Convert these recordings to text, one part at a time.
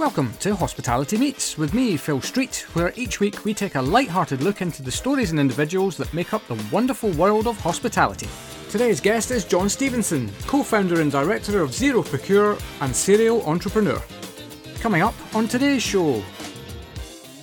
Welcome to Hospitality Meets with me, Phil Street, where each week we take a light-hearted look into the stories and individuals that make up the wonderful world of hospitality. Today's guest is John Stevenson, co-founder and director of Zero Procure and serial entrepreneur. Coming up on today's show,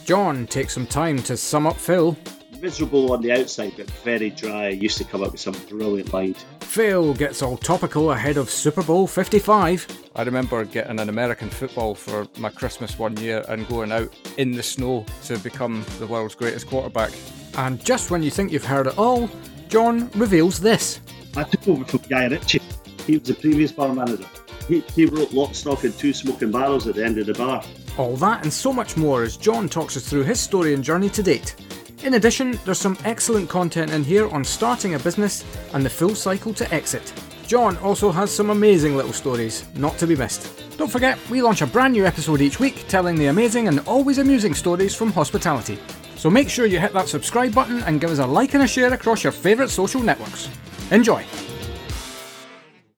John takes some time to sum up Phil. Miserable on the outside, but very dry. Used to come up with some brilliant lines. Phil gets all topical ahead of Super Bowl 55. I remember getting an American football for my Christmas one year and going out in the snow to become the world's greatest quarterback. And just when you think you've heard it all, John reveals this. I took over from Guy Ritchie. He was the previous bar manager. He, he wrote Lock, Stock and Two Smoking Barrels at the end of the bar. All that and so much more as John talks us through his story and journey to date. In addition, there's some excellent content in here on starting a business and the full cycle to exit. John also has some amazing little stories, not to be missed. Don't forget, we launch a brand new episode each week telling the amazing and always amusing stories from hospitality. So make sure you hit that subscribe button and give us a like and a share across your favourite social networks. Enjoy!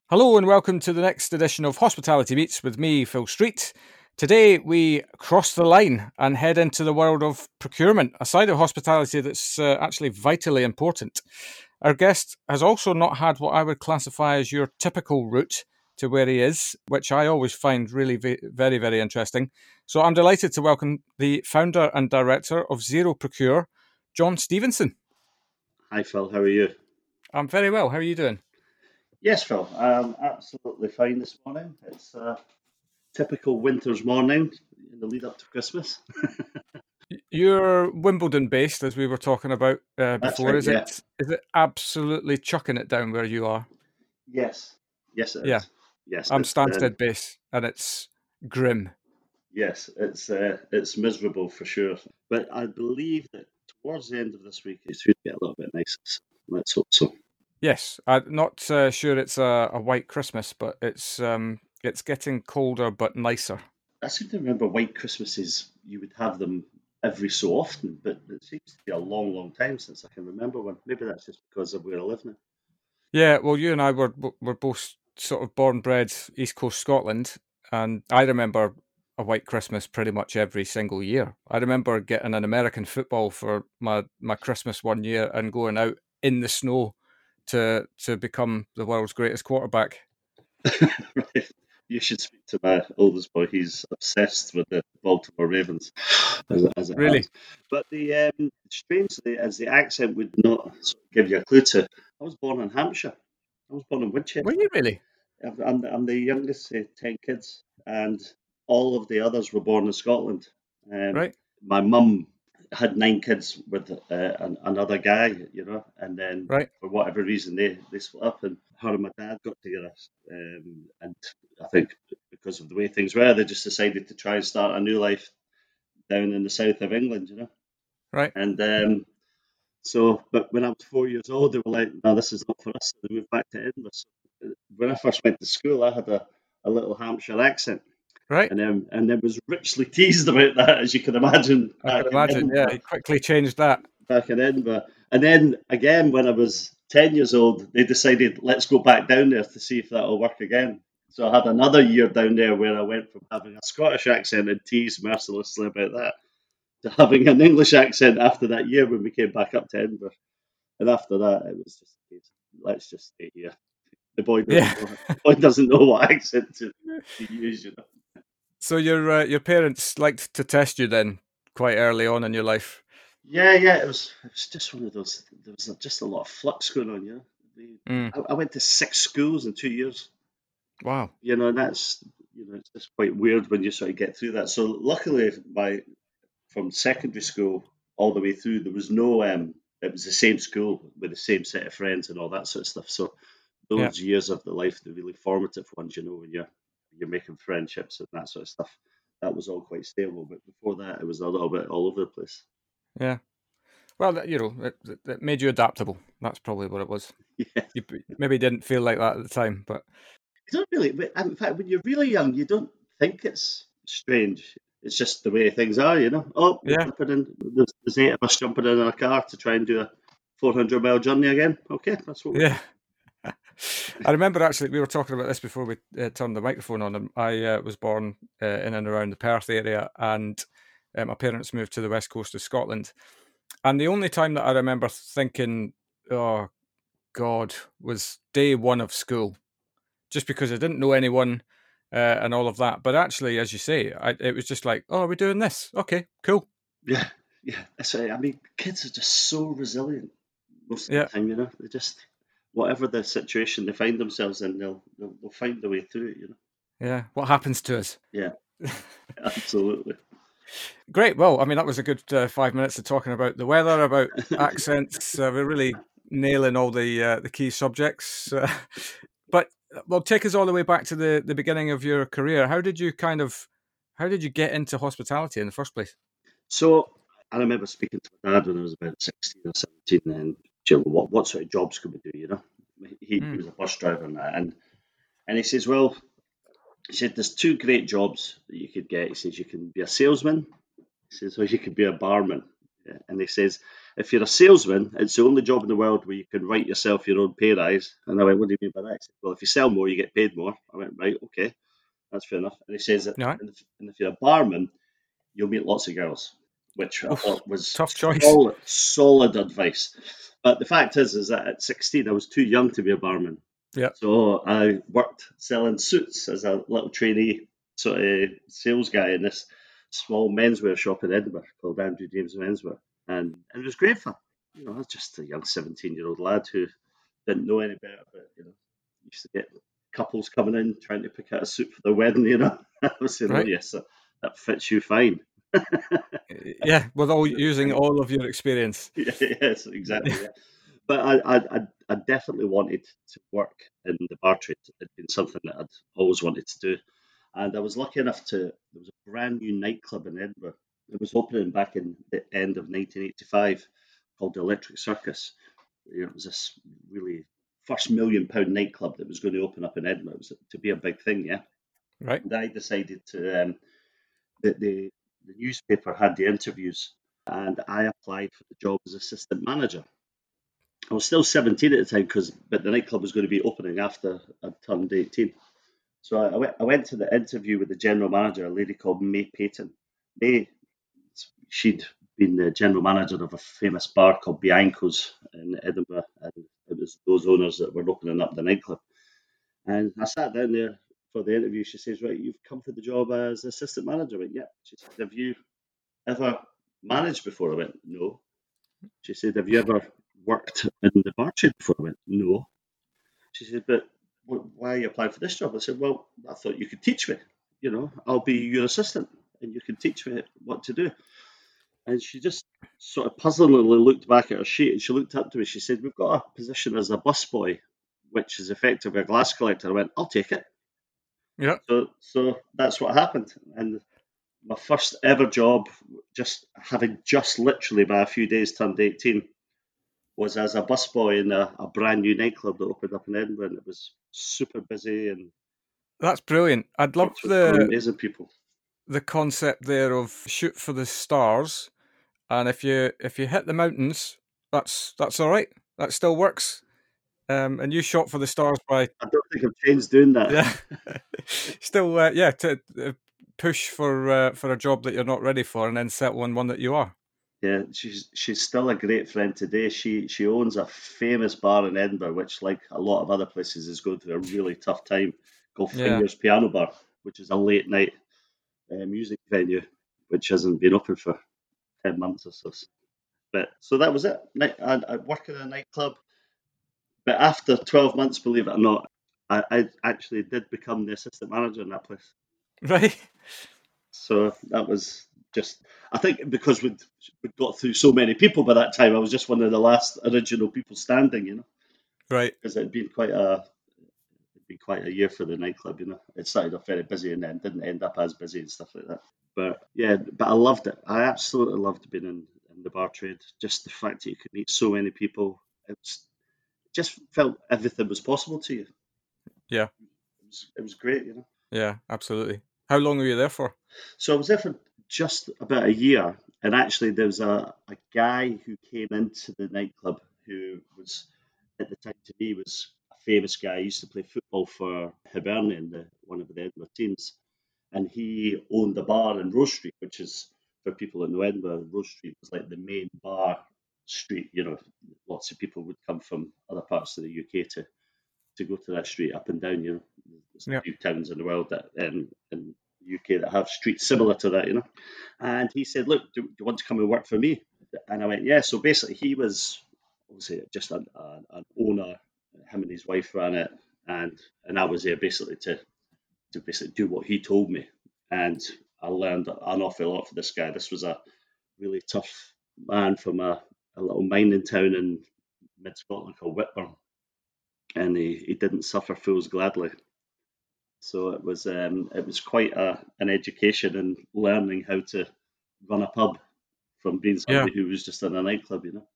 Hello and welcome to the next edition of Hospitality Meets with me, Phil Street. Today we cross the line and head into the world of procurement, a side of hospitality that's uh, actually vitally important. Our guest has also not had what I would classify as your typical route to where he is, which I always find really very, very interesting. So I'm delighted to welcome the founder and director of Zero Procure, John Stevenson. Hi, Phil. How are you? I'm very well. How are you doing? Yes, Phil. I'm absolutely fine this morning. It's a typical winter's morning in the lead up to Christmas. You're Wimbledon based, as we were talking about uh, before. right, is yeah. it? Is it absolutely chucking it down where you are? Yes. Yes, it is. Yeah. Yes. I'm Stansted based, and it's grim. yes, it's uh, it's miserable for sure. But I believe that towards the end of this week, it's going to get a little bit nicer. Let's hope so. Yes, I'm not uh, sure it's a, a white Christmas, but it's um, it's getting colder but nicer. I seem to remember white Christmases, you would have them every so often, but it seems to be a long, long time since I can remember one. Maybe that's just because of where I live now. Yeah, well, you and I were were both sort of born bred East Coast Scotland, and I remember a white Christmas pretty much every single year. I remember getting an American football for my my Christmas one year and going out in the snow to to become the world's greatest quarterback. right. You should speak to my oldest boy. He's obsessed with the Baltimore Ravens. As, as Really? happens. But the um, strangely, as the accent would not sort of give you a clue to, I was born in Hampshire. I was born in Winchester. Were you really? I'm, I'm, I'm the youngest of 10 kids, and all of the others were born in Scotland. Um, Right. My mum had nine kids with uh, an, another guy, you know, and then Right. for whatever reason they, they split up, and her and my dad got together. Um, and I think because of the way things were, they just decided to try and start a new life down in the south of England, you know. Right. And um, so, but when I was four years old, they were like, "No, this is not for us." So they moved back to Edinburgh. So uh, when I first went to school, I had a, a little Hampshire accent, Right. and um, and then was richly teased about that, as you can imagine. I can imagine. Yeah, he quickly changed that. back in Edinburgh. And then again, when I was ten years old, they decided let's go back down there to see if that'll work again. So I had another year down there where I went from having a Scottish accent and teased mercilessly about that to having an English accent after that year when we came back up to Edinburgh. And after that, it was just let's just stay here. The boy doesn't, Yeah. know, the boy doesn't know what accent to, to use, you know. So your uh, your parents liked to test you then quite early on in your life. Yeah, yeah, it was it was just one of those. There was just a lot of flux going on, you know. We- Mm. I, I went to six schools in two years. Wow. you know, and that's you know, it's just quite weird when you sort of get through that. So luckily, my from secondary school all the way through, there was no um, it was the same school with the same set of friends and all that sort of stuff. So those years of the life, the really formative ones, you know, when you're you're making friendships and that sort of stuff, that was all quite stable. But before that, it was a little bit all over the place. Yeah. Well, that- you know, it, it- made you adaptable. That's probably what it was. Yeah, You maybe didn't feel like that at the time, but you don't really. but In fact, when you're really young, you don't think it's strange. It's just the way things are, you know. Oh, Yeah. jumping in. There's, there's eight of us jumping in a car to try and do a 400 mile journey again. Okay, that's what. yeah. I remember actually we were talking about this before we uh, turned the microphone on. I uh, was born uh, in and around the Perth area, and uh, my parents moved to the west coast of Scotland. And the only time that I remember thinking, "Oh God," was day one of school, just because I didn't know anyone uh, and all of that. But actually, as you say, I, it was just like, "Oh, we're doing this. Okay, cool." Yeah, yeah. That's right. I mean, kids are just so resilient most of yeah. the time. You know, they just whatever the situation they find themselves in, they'll they'll, they'll find a way through it. You know. Yeah. What happens to us? Yeah. Absolutely. Great. Well, I mean, that was a good uh, five minutes of talking about the weather, about accents. Uh, we're really nailing all the uh, the key subjects. Uh, but well, take us all the way back to the the beginning of your career. How did you kind of how did you get into hospitality in the first place? So I remember speaking to my dad when I was about sixteen or seventeen, and Jim, what what sort of jobs could we do? You know, he, mm. he was a bus driver and that, and and he says, well, he said there's two great jobs that you could get. He says you can be a salesman. He says, or you could be a barman. And he says, if you're a salesman, it's the only job in the world where you can write yourself your own pay rise. And I went, what do you mean by that? He said, well, if you sell more, you get paid more. I went, right, okay, that's fair enough. And he says that, and, if, and, if, you're a barman, you'll meet lots of girls, which Oof, I thought was tough choice, solid, solid advice. But the fact is, is that at 16, I was too young to be a barman. Yeah. So I worked selling suits as a little trainee sort of sales guy in this small menswear shop in Edinburgh called Andrew James Menswear, and, and it was great fun. You know, I was just a young seventeen-year-old lad who didn't know any better, but you know, used to get couples coming in trying to pick out a suit for their wedding. You know, I was saying, oh, right. "Oh yes, that fits you fine." yeah, with all using all of your experience. yes, exactly. Yeah but I, I, I definitely wanted to work in the bar trade. It'd been something that I'd always wanted to do. And I was lucky enough to, there was a brand new nightclub in Edinburgh. It was opening back in the end of 1985 called the Electric Circus. You know, it was this really first million pound nightclub that was going to open up in Edinburgh. It was to be a big thing, yeah. Right. And I decided to, um, the, the, the newspaper had the interviews and I applied for the job as assistant manager. I was still 17 at the time because, but the nightclub was going to be opening after I turned 18. So I, went, I went to the interview with the general manager, a lady called May Payton. May, she'd been the general manager of a famous bar called Bianco's in Edinburgh, and it was those owners that were opening up the nightclub. And I sat down there for the interview. She says, "Right, you've come for the job as assistant manager." I went, "Yeah." She said, "Have you ever managed before?" I went, "No." She said, "Have you ever worked in the bar trade before? I went, no. She said, but why are you applying for this job? I said, well, I thought you could teach me. You know, I'll be your assistant and you can teach me what to do. And she just sort of puzzlingly looked back at her sheet and she looked up to me. She said, we've got a position as a busboy, which is effectively a glass collector. I went, I'll take it. Yeah. So, so that's what happened. And my first ever job, just having just literally by a few days turned 18, was as a busboy in a, a, brand new nightclub that opened up in Edinburgh, and it was super busy and. That's brilliant. I'd love the amazing people. The concept there of shoot for the stars, and if you if you hit the mountains, that's that's all right. That still works. Um, and you shot for the stars by. I don't think I've changed doing that. Yeah, still, uh, yeah, to uh, push for uh, for a job that you're not ready for, and then settle on one that you are. Yeah, she's she's still a great friend today. She she owns a famous bar in Edinburgh, which, like a lot of other places, is going through a really tough time. Called Fingers yeah. Piano Bar, which is a late night uh, music venue, which hasn't been open for ten months or so. But so that was it. I, I work in a nightclub, but after twelve months, believe it or not, I, I actually did become the assistant manager in that place. Right. So that was just I think because we'd we'd got through so many people by that time, I was just one of the last original people standing, you know. Right. Because it had been quite a it'd been quite a year for the nightclub, you know. It started off very busy and then didn't end up as busy and stuff like that. But yeah, but I loved it. I absolutely loved being in, in the bar trade. Just the fact that you could meet so many people. It was, just felt everything was possible to you. Yeah. It was, it was great, you know. Yeah, absolutely. How long were you there for? So I was there for just about a year. And actually, there was a, a guy who came into the nightclub who was, at the time to me, was a famous guy. He used to play football for Hibernian, the, one of the Edinburgh teams. and he owned a bar in Rose Street, which is for people in Edinburgh. Rose Street was like the main bar street. You know, lots of people would come from other parts of the UK to to go to that street up and down. You know, there's a few towns in the world that in, in the UK that have streets similar to that. You know, and he said, "Look, do, do you want to come and work for me?" And I went, "Yeah." So basically, he was obviously just an, an owner. Him and his wife ran it, and and I was there basically to to basically do what he told me. And I learned an awful lot from this guy. This was a really tough man from a, a little mining town in mid Scotland called Whitburn, and he, he didn't suffer fools gladly. So it was um, it was quite a, an education in learning how to run a pub from being somebody yeah. who was just in a nightclub, you know.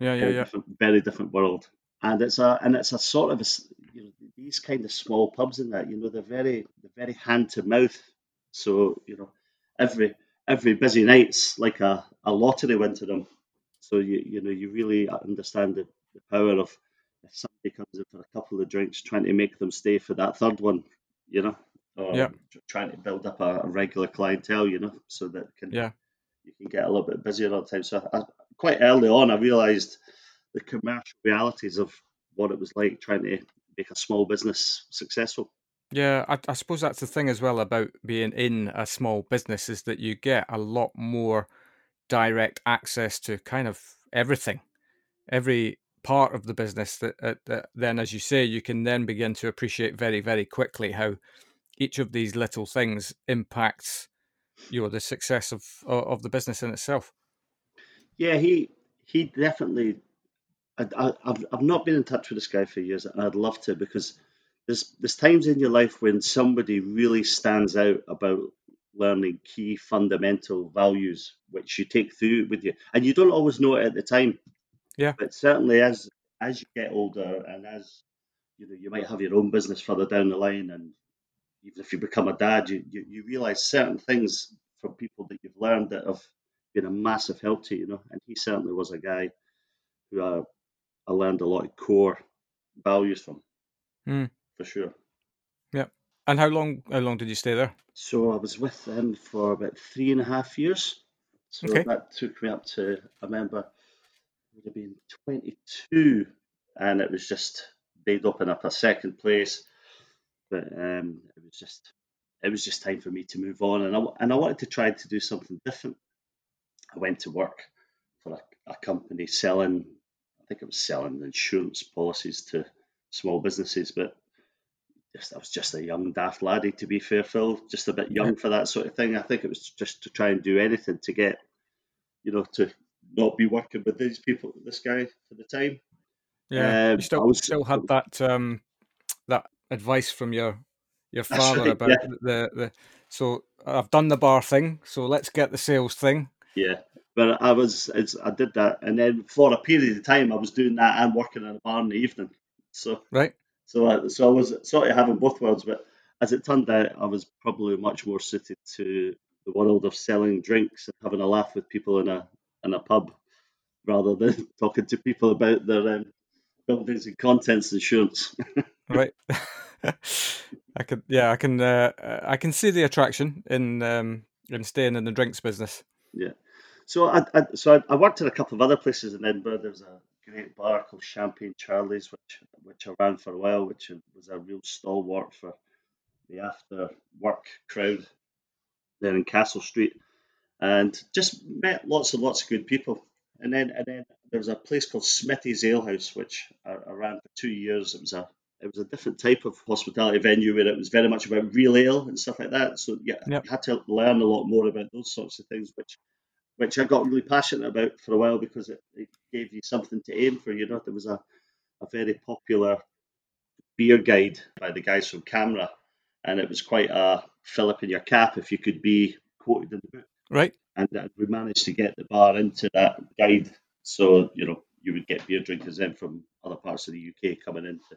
Yeah, yeah, very yeah. Different, very different world, and it's a and it's a sort of a, you know these kind of small pubs in that you know they're very they're very hand to mouth. So you know every every busy night's like a, a lottery win to them. So you you know you really understand the, the power of if somebody comes in for a couple of drinks, trying to make them stay for that third one, you know, or yeah. trying to build up a, a, regular clientele, you know, so that can yeah. you can get a little bit busier all the time. So I, quite early on, I realised the commercial realities of what it was like trying to make a small business successful. Yeah, I, I, suppose that's the thing as well about being in a small business is that you get a lot more direct access to kind of everything, every part of the business. That, uh, that then, as you say, you can then begin to appreciate very, very quickly how each of these little things impacts you know the success of of the business in itself. Yeah, he he definitely I, have I've not been in touch with this guy for years, and I'd love to because there's there's times in your life when somebody really stands out about learning key fundamental values which you take through with you, and you don't always know it at the time. Yeah, but certainly as as you get older and as you know, you might have your own business further down the line, and even if you become a dad, you you, you realize certain things from people that you've learned that have been a massive help to you, you know. And he certainly was a guy who I I learned a lot of core values from, mm. for sure. Yeah. And how long? How long did you stay there? So I was with them for about three and a half years. So okay. that took me up to I remember it would have been 22, and it was just they'd open up a second place, but um, it was just it was just time for me to move on, and I and I wanted to try to do something different. I went to work for a, a company selling I think it was selling insurance policies to small businesses, but just I was just a young daft laddie to be fair, Phil, just a bit young for that sort of thing. I think it was just to try and do anything to get, you know, to not be working with these people, this guy for the time. Yeah, um, you still, was, still had that um, that advice from your your father right, about yeah. the, the so I've done the bar thing, so let's get the sales thing. Yeah, but I was, I did that, and then for a period of time, I was doing that and working in a bar in the evening. So right. So I, so I was sort of having both worlds, but as it turned out, I was probably much more suited to the world of selling drinks and having a laugh with people in a in a pub, rather than talking to people about their um, buildings and contents insurance. right. I can, yeah, I can, uh, I can see the attraction in um, in staying in the drinks business. Yeah. So I, I so I, worked at a couple of other places in Edinburgh. There was a great bar called Champagne Charlie's, which which I ran for a while, which was a real stalwart for the after work crowd there in Castle Street, and just met lots and lots of good people. And then and then there was a place called Smithy's Ale House, which I, I ran for two years. It was a it was a different type of hospitality venue where it was very much about real ale and stuff like that. So yeah, yep. I had to learn a lot more about those sorts of things, which which I got really passionate about for a while because it, it gave you something to aim for. You know, there was a, a very popular beer guide by the guys from CAMRA, and it was quite a fill up in your cap if you could be quoted in the book. Right. And uh, we managed to get the bar into that guide, so you know you would get beer drinkers in from other parts of the UK coming in to,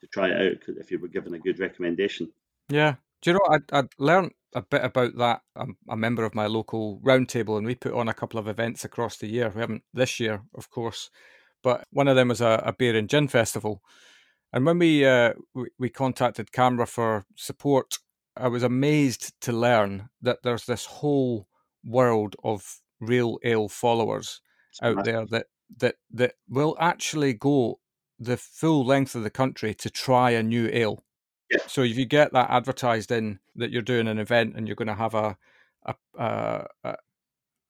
to try it out if you were given a good recommendation. Yeah. Do you know I'd, I'd learned a bit about that. I'm a member of my local roundtable, and we put on a couple of events across the year. We haven't this year, of course, but one of them was a, a beer and gin festival. And when we, uh, we we contacted CAMRA for support I was amazed to learn that there's this whole world of real ale followers out there that that that will actually go the full length of the country to try a new ale. Yeah. So if you get that advertised in that you're doing an event and you're going to have a a, a,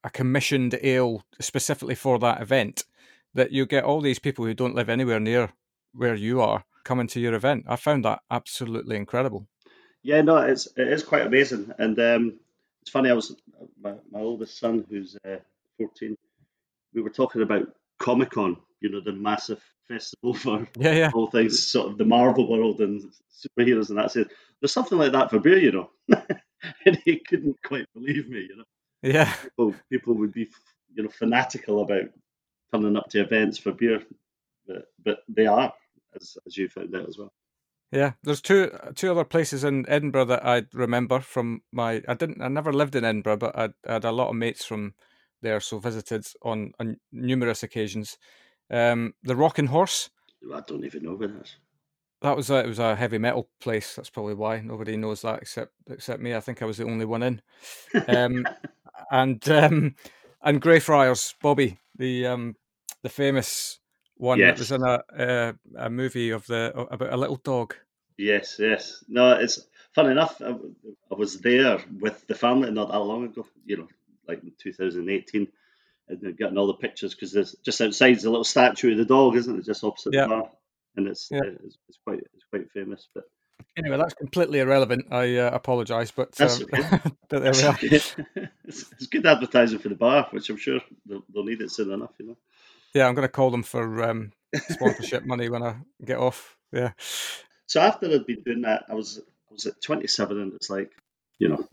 a commissioned ale specifically for that event, that you get all these people who don't live anywhere near where you are coming to your event. I found that absolutely incredible. Yeah, no, it's it is quite amazing, and um, it's funny. I was my, my oldest son, who's uh, fourteen. We were talking about Comic Con, you know, the massive festival for yeah, yeah. all things sort of the Marvel world and superheroes, and that's it. There's something like that for beer, you know, and he couldn't quite believe me, you know. Yeah, people people would be you know fanatical about turning up to events for beer, but but they are, as as you found out as well. Yeah, there's two two other places in Edinburgh that I remember from my. I didn't. I never lived in Edinburgh, but I, I had a lot of mates from there, so visited on, on numerous occasions. Um, the Rocking Horse. I don't even know where that is. That was a, it was a heavy metal place. That's probably why nobody knows that except except me. I think I was the only one in. Um, and um, and Greyfriars, Bobby, the um, the famous one yes. that was in a, a, a movie of the about a little dog. Yes, yes. No, it's fun enough. I, I, was there with the family not that long ago. You know, like in 2018, and getting all the pictures because there's just outside the little statue of the dog, isn't it? Just opposite the bar, and it's, yeah. it's, it's quite it's quite famous. But Anyway, that's completely irrelevant. I uh, apologise, but, um, okay. but there we are. it's, it's, good advertising for the bar, which I'm sure they'll, they'll need it soon enough. You know. Yeah, I'm going to call them for um, sponsorship money when I get off. Yeah. So after I'd been doing that, I was I was at 27, and it's like, you know,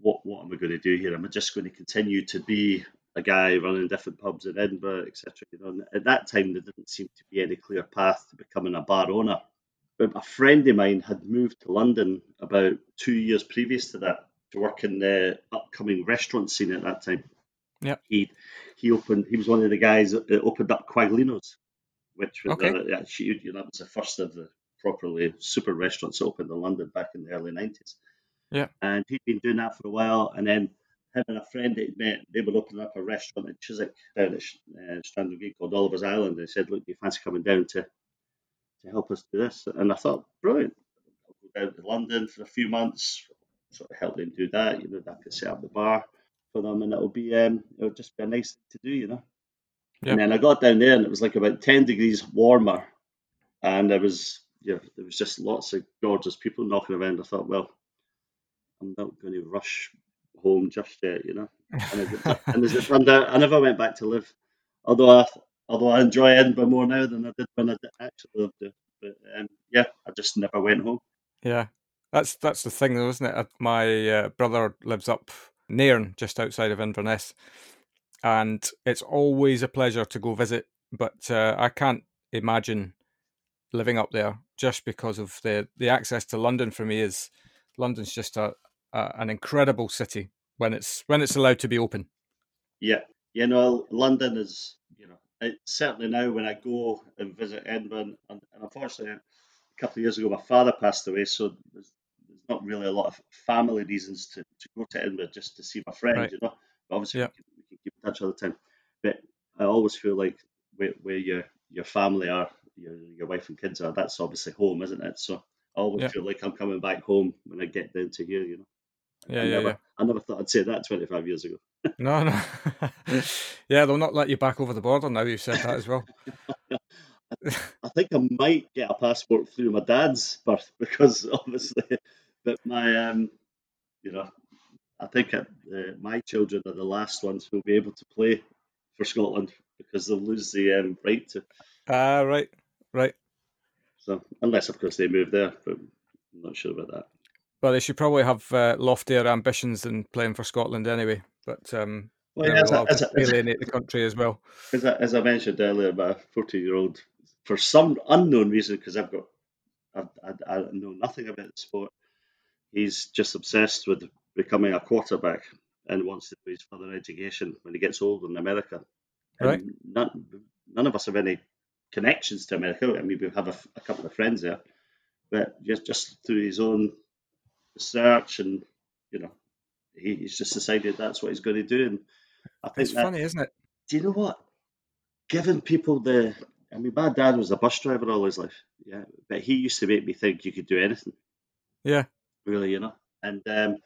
what what am I going to do here? Am I just going to continue to be a guy running different pubs in Edinburgh, etc. You know, at that time there didn't seem to be any clear path to becoming a bar owner. But a friend of mine had moved to London about two years previous to that to work in the upcoming restaurant scene at that time. Yeah, he he opened. He was one of the guys that opened up Quaglinos, which was okay. Uh, a, actually you know, that was the first of the properly super restaurants opened in London back in the early nineties. Yeah, and he'd been doing that for a while, and then and a friend that he'd met, they were opening up a restaurant in Chiswick down at uh, Strand called Oliver's Island. They said, "Look, do you fancy coming down to to help us do this?" And I thought, brilliant. I'll go down to London for a few months, sort of help them do that. You know, I could set up the bar for them, and it'll be um, it'll just be a nice thing to do, you know. Yep. And then I got down there, and it was like about ten degrees warmer, and there was you know, there was just lots of gorgeous people knocking around. I thought, well, I'm not going to rush home just yet, you know. And as it, and as it turned out, I never went back to live. Although I, although I enjoy Edinburgh more now than I did when I actually lived there. But um, yeah, I just never went home. Yeah, that's that's the thing, though, isn't it? My uh, brother lives up Nairn, just outside of Inverness, and it's always a pleasure to go visit. But uh, I can't imagine living up there just because of the the access to London for me is London's just a, a an incredible city when it's when it's allowed to be open. Yeah, you know, London is you know it, certainly now when I go and visit Edinburgh, and, and unfortunately, a couple of years ago my father passed away, so there's, there's not really a lot of family reasons to, to go to Edinburgh just to see my friends, right. you know. But obviously, yeah. we, can, we, can, keep in touch all the time. But I always feel like where, where your your family are, your your wife and kids are, that's obviously home, isn't it? So I always yeah. feel like I'm coming back home when I get down to here, you know. Yeah, I yeah, never, yeah. I never thought I'd say that 25 years ago. no, no. yeah, they'll not let you back over the border now. You've said that as well. I think I might get a passport through my dad's birth because obviously, but my, um, you know, I think uh, my children are the last ones who'll be able to play for Scotland because they'll lose the um, right to. Ah, uh, right, right. So unless, of course, they move there, but I'm not sure about that. Well, they should probably have uh, loftier ambitions than playing for Scotland anyway. But um, well, yeah, as as alienate the country as well. As I, as I mentioned earlier, my 14 year old, for some unknown reason, because I've got I, I, I, know nothing about the sport, he's just obsessed with becoming a quarterback and wants to do his further education when he gets older in America. Right. none, none of us have any connections to America. I mean, we have a, a couple of friends there, but just just through his own research, and you know, he, he's just decided that's what he's going to do. And I think it's that, funny, isn't it? Do you know what? Giving people the, I mean, my dad was a bus driver all his life, yeah, but he used to make me think you could do anything. Yeah, really, you know. And um,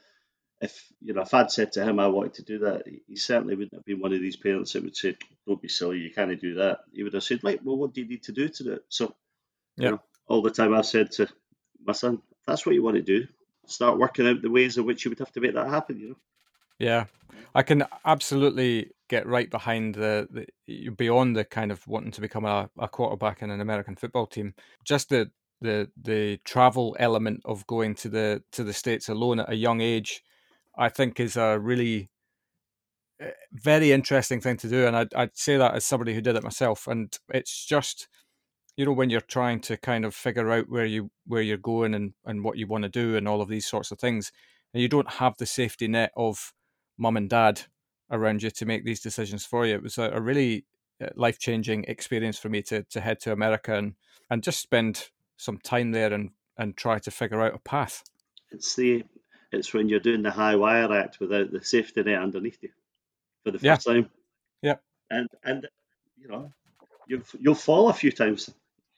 if you know, if I'd said to him I wanted to do that, he certainly wouldn't have been one of these parents that would say, "Don't be silly, you can't do that." He would have said, "Right, well, what do you need to do to do it?" So, yeah. you know, all the time I've said to my son, "That's what you want to do. Start working out the ways in which you would have to make that happen." You know. Yeah, I can absolutely get right behind the, the beyond the kind of wanting to become a, a quarterback in an American football team. Just the the the travel element of going to the to the states alone at a young age I think is a really eh, very interesting thing to do, and I'd, I'd say that as somebody who did it myself. And it's just, you know, when you're trying to kind of figure out where you where you're going and and what you want to do and all of these sorts of things, and you don't have the safety net of mum and dad around you to make these decisions for you. It was a, a really eh, life changing experience for me to to head to America and and just spend some time there and and try to figure out a path. It's the it's when you're doing the high wire act without the safety net underneath you for the first yeah. time. Yeah. And and you know, you you'll fall a few times,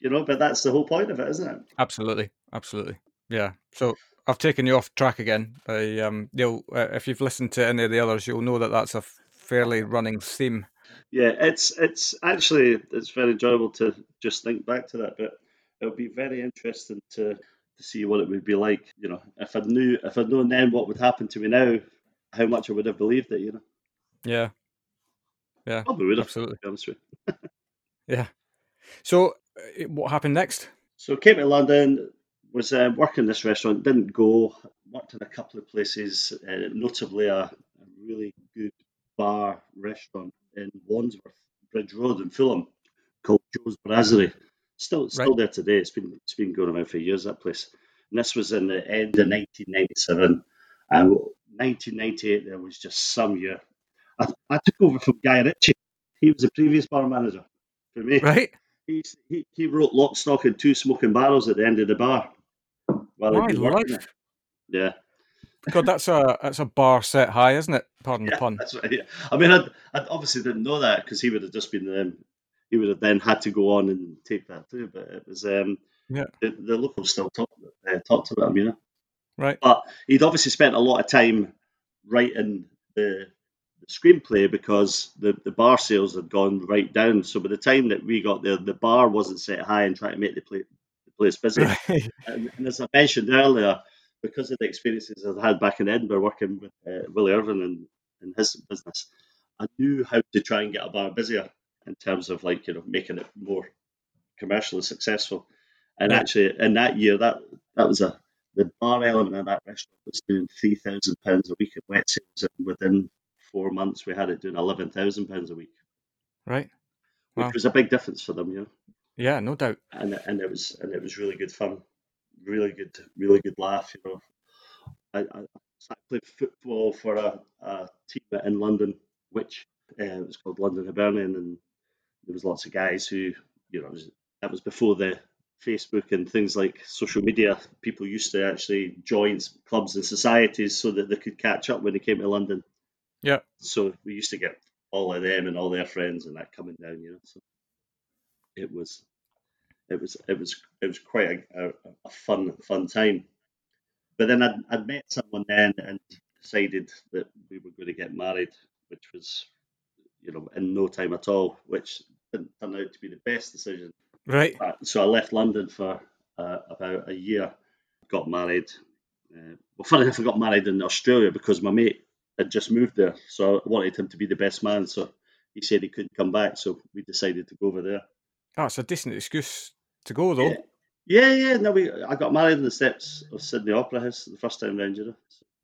you know, but that's the whole point of it, isn't it? Absolutely, absolutely. Yeah. So I've taken you off track again. I um, you'll uh, if you've listened to any of the others, you'll know that that's a fairly running theme. Yeah, it's it's actually it's very enjoyable to just think back to that, but it'll be very interesting to to see what it would be like. You know, if I knew if I'd known then what would happen to me now, how much I would have believed it. You know. Yeah. Yeah. Probably would have. Absolutely. To be honest with yeah. So, what happened next? So, came to London. Was uh, working this restaurant. Didn't go. Worked in a couple of places, uh, notably a, a really good bar restaurant in Wandsworth Bridge Road in Fulham called Joe's Brasserie. Still, still right. there today. It's been it's been going around for years. That place. And this was in the end of 1997, and 1998 there was just some year. I, I took over from Guy Ritchie. He was the previous bar manager for me. Right. He, he, he wrote Lock, Stock, and Two Smoking Barrels at the end of the bar. While My life. Yeah. God, that's a that's a bar set high, isn't it? Pardon yeah, the pun. That's right. Yeah. I mean, I, obviously didn't know that because he would have just been um, he would have then had to go on and take that too. But it was um, yeah, the, the locals still talked uh, talked about him, you know. Right. But he'd obviously spent a lot of time writing the screenplay because the, the bar sales had gone right down. So by the time that we got there, the bar wasn't set high and trying to make the, play, the place busy. Right. And, and, as I mentioned earlier, because of the experiences I'd had back in Edinburgh working with uh, Willie Irvin and, and his business, I knew how to try and get a bar busier in terms of like you know making it more commercially successful. And actually, in that year, that that was a the bar element of that restaurant was doing three thousand pounds a week at wet sales, and within four months, we had it doing eleven thousand pounds a week. Right, wow. which was a big difference for them, you know. Yeah, no doubt. And and it was and it was really good fun, really good, really good laugh. You know, I, I, I played football for a, a team in London, which uh, it was called London Hibernian, and there was lots of guys who, you know, was, that was before the Facebook and things like social media. People used to actually join clubs and societies so that they could catch up when they came to London. Yeah. So we used to get all of them and all their friends and that coming down, you know. So it was, it was, it was, it was quite a, a, a fun, fun time. But then I'd, I'd met someone then and decided that we were going to get married, which was you know, in no time at all, which didn't turn out to be the best decision. Right. So I left London for uh, about a year, got married. Uh, well, funny enough, I got married in Australia because my mate had just moved there, so I wanted him to be the best man. So he said he couldn't come back, so we decided to go over there. Oh, it's a decent excuse to go, though. Yeah, yeah. yeah. No, we. I got married in the steps of Sydney Opera House the first time round. You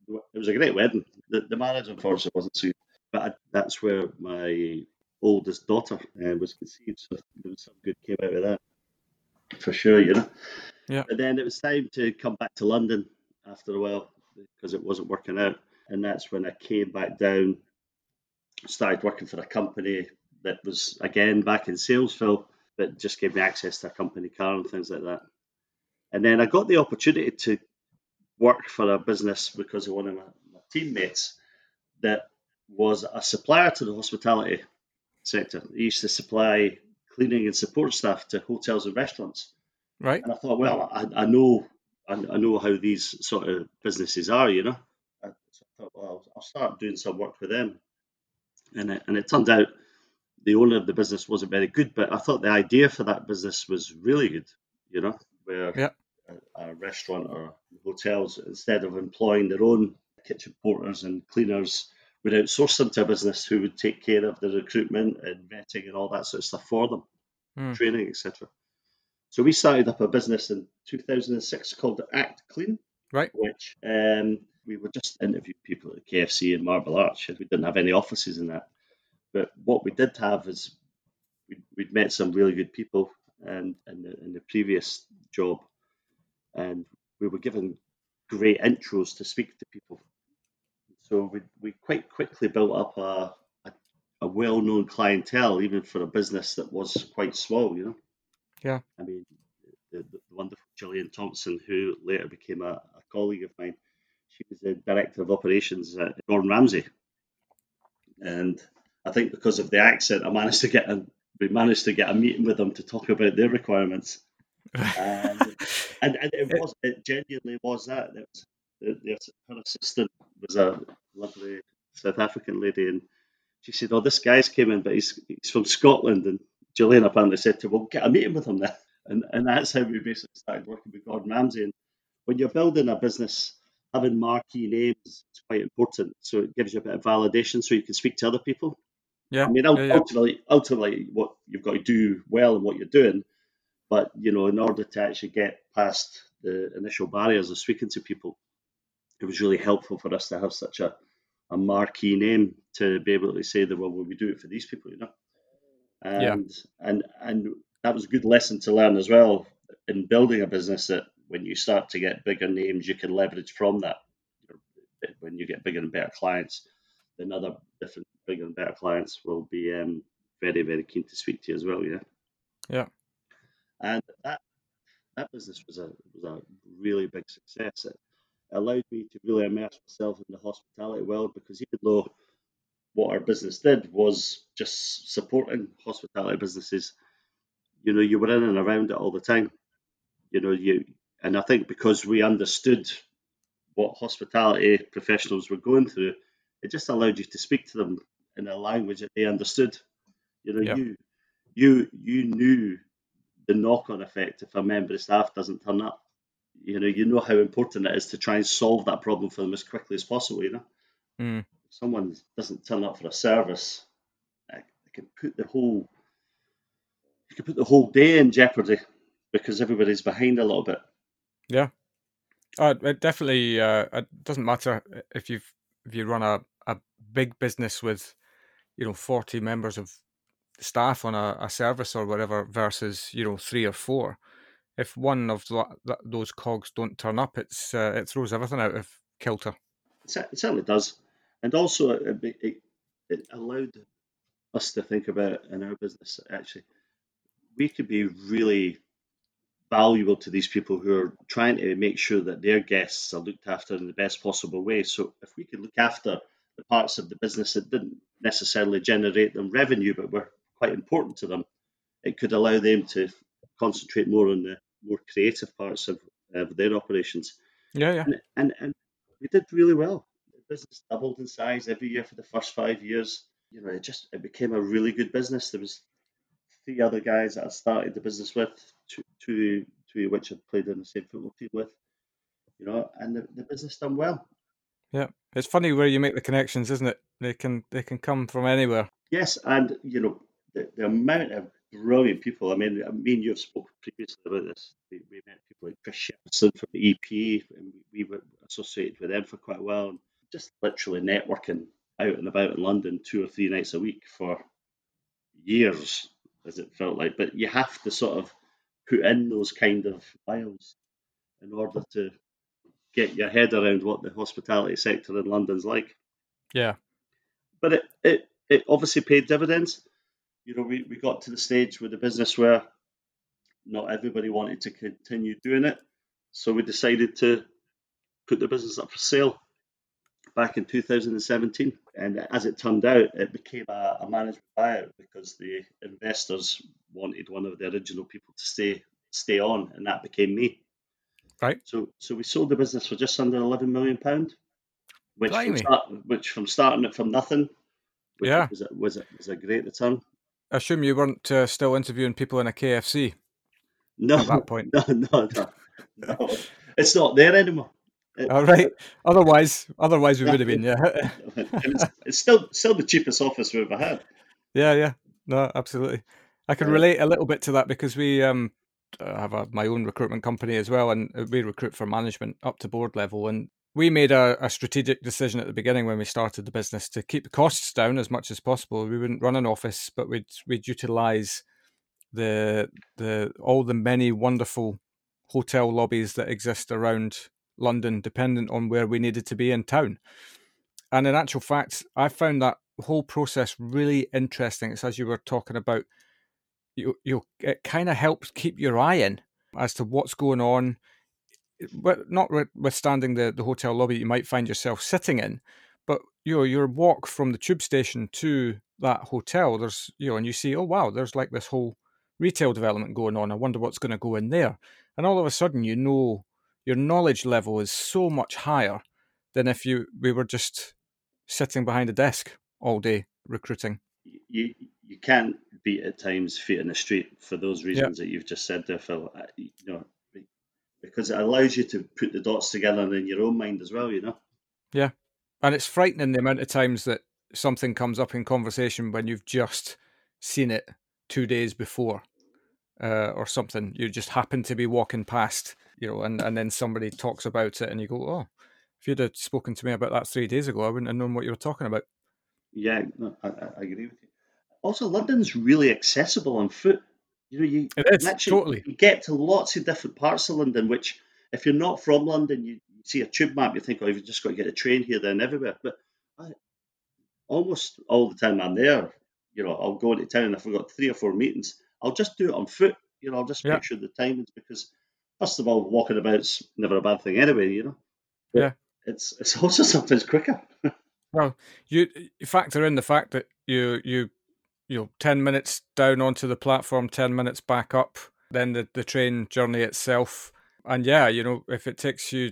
know, it was a great wedding. The, the marriage, unfortunately, wasn't so but I, that's where my oldest daughter uh, was conceived. So there was some good came out of that, for sure, you know. Yeah. And then it was time to come back to London after a while because it wasn't working out, and that's when I came back down, started working for a company that was again back in Salesville, but just gave me access to a company car and things like that. And then I got the opportunity to work for a business because of one of my, my teammates that was a supplier to the hospitality sector. He used to supply cleaning and support staff to hotels and restaurants. Right. And I thought, well, I, I know I, I know how these sort of businesses are, you know. I, so I thought, well, I'll, I'll start doing some work with them. And it, and it turned out the owner of the business wasn't very good, but I thought the idea for that business was really good, you know, where Yeah. a, a restaurant or hotels, instead of employing their own kitchen porters and cleaners, would outsource them to a business who would take care of the recruitment and vetting and all that sort of stuff for them, Hmm. training, etc. So we started up a business in 2006 called Act Clean, Right. which um, we were just interviewing people at KFC and Marble Arch. We didn't have any offices in that. But what we did have is we'd, we'd met some really good people and in the, in the previous job, and we were given great intros to speak to people. So we, we quite quickly built up a, a, a well known clientele, even for a business that was quite small, you know. Yeah. I mean, the, the wonderful Gillian Thompson, who later became a, a colleague of mine, she was the director of operations at Gordon Ramsay. And I think because of the accent, I managed to get a, we managed to get a meeting with them to talk about their requirements. And, and, and it was it genuinely was that. It was, the, her assistant was a lovely South African lady, and she said, "Oh, this guy's came in, but he's he's from Scotland." And Gillian apparently said to her, "Well, get a meeting with him then." And and that's how we basically started working with Gordon Ramsay. And when you're building a business, having marquee names is quite important. So it gives you a bit of validation, so you can speak to other people. yeah. I mean, yeah, yeah. ultimately, ultimately, what you've got to do well in what you're doing, but you know, in order to actually get past the initial barriers of speaking to people, it was really helpful for us to have such a, a marquee name to be able to say that well, we do it for these people, you know, and Yeah. and and that was a good lesson to learn as well in building a business that when you start to get bigger names, you can leverage from that. When you get bigger and better clients, then other different bigger and better clients will be um, very very keen to speak to you as well. Yeah. Yeah. And that that business was a was a really big success. It allowed me to really immerse myself in the hospitality world because even though what our business did was just supporting hospitality businesses, you know, you were in and around it all the time. You know, you and I think because we understood what hospitality professionals were going through, it just allowed you to speak to them in a language that they understood. You know, Yeah. you you you knew the knock-on effect if a member of staff doesn't turn up. You know, you know how important it is to try and solve that problem for them as quickly as possible. You know, Mm. if someone doesn't turn up for a service, it it can put the whole you can put the whole day in jeopardy because everybody's behind a little bit. Uh, it definitely uh, it doesn't matter if you've if you run a, a big business with you know 40 members of staff on a, a service or whatever versus you know three or four. If one of tho- th- those cogs don't turn up it's uh, it throws everything out of kilter. It certainly does, and also it, it, it allowed us to think about in our business actually we could be really valuable to these people who are trying to make sure that their guests are looked after in the best possible way. So if we could look after the parts of the business that didn't necessarily generate them revenue but were quite important to them, it could allow them to concentrate more on the more creative parts of, of their operations yeah yeah and, and and we did really well. The business doubled in size every year for the first five years. You know, it just it became a really good business. There was three other guys that I started the business with, two two which I played in the same football team with. You know, and the, the business done well. yeah it's funny where you make the connections isn't it they can they can come from anywhere Yes, and you know the, the amount of brilliant people. I mean, I mean you have spoken previously about this. We, we met people like Chris Sheppardson from the EP, and we, we were associated with them for quite a while. And just literally networking out and about in London two or three nights a week for years, as it felt like. But you have to sort of put in those kind of miles in order to get your head around what the hospitality sector in London's like yeah but it, it, it obviously paid dividends. You know, we, we got to the stage with the business where not everybody wanted to continue doing it. So we decided to put the business up for sale back in 2017. And as it turned out, it became a, a management buyout because the investors wanted one of the original people to stay stay on, and that became me. Right. So so we sold the business for just under 11 million pound, which from, start, which from starting it from nothing, Yeah. was a, was a, was a great return. I assume you weren't uh, still interviewing people in a KFC No, at that point. no, no, no, no. It's not there anymore. It- All right. Otherwise, otherwise we would have been. Yeah. it's, it's still still the cheapest office we've ever had. Yeah, yeah. No, absolutely. I can relate a little bit to that because we um have a, my own recruitment company as well, and we recruit for management up to board level. And we made a, a strategic decision at the beginning when we started the business to keep the costs down as much as possible. We wouldn't run an office, but we'd we'd utilize the the all the many wonderful hotel lobbies that exist around London, dependent on where we needed to be in town. And in actual fact, I found that whole process really interesting. It's as you were talking about, you you it kind of helps keep your eye in as to what's going on, but notwithstanding the the hotel lobby you might find yourself sitting in, but you know your walk from the tube station to that hotel. There's you know, and you see, oh wow, there's like this whole retail development going on. I wonder what's going to go in there, and all of a sudden you know your knowledge level is so much higher than if you we were just sitting behind a desk all day recruiting. You you can't beat at times feet in the street for those reasons that you've just said there, Phil. You know, because it allows you to put the dots together in your own mind as well. You know. Yeah, and it's frightening the amount of times that something comes up in conversation when you've just seen it two days before uh, or something. You just happen to be walking past, you know, and, and then somebody talks about it and you go, oh, if you'd have spoken to me about that three days ago, I wouldn't have known what you were talking about. Yeah, no, I I agree with you. Also, London's really accessible on foot. You know, you It is, actually totally. you get to lots of different parts of London, which if you're not from London, you, see a tube map, you think, oh, you've just got to get a train here, there, and everywhere. But I, almost all the time I'm there, you know, I'll go into town and if I've got three or four meetings, I'll just do it on foot. You know, I'll just Yeah. make sure the timings because first of all, walking about's never a bad thing anyway. You know. But Yeah. It's it's also sometimes quicker. Well, you, you factor in the fact that you you you know ten minutes down onto the platform, ten minutes back up, then the the train journey itself, and yeah, you know if it takes you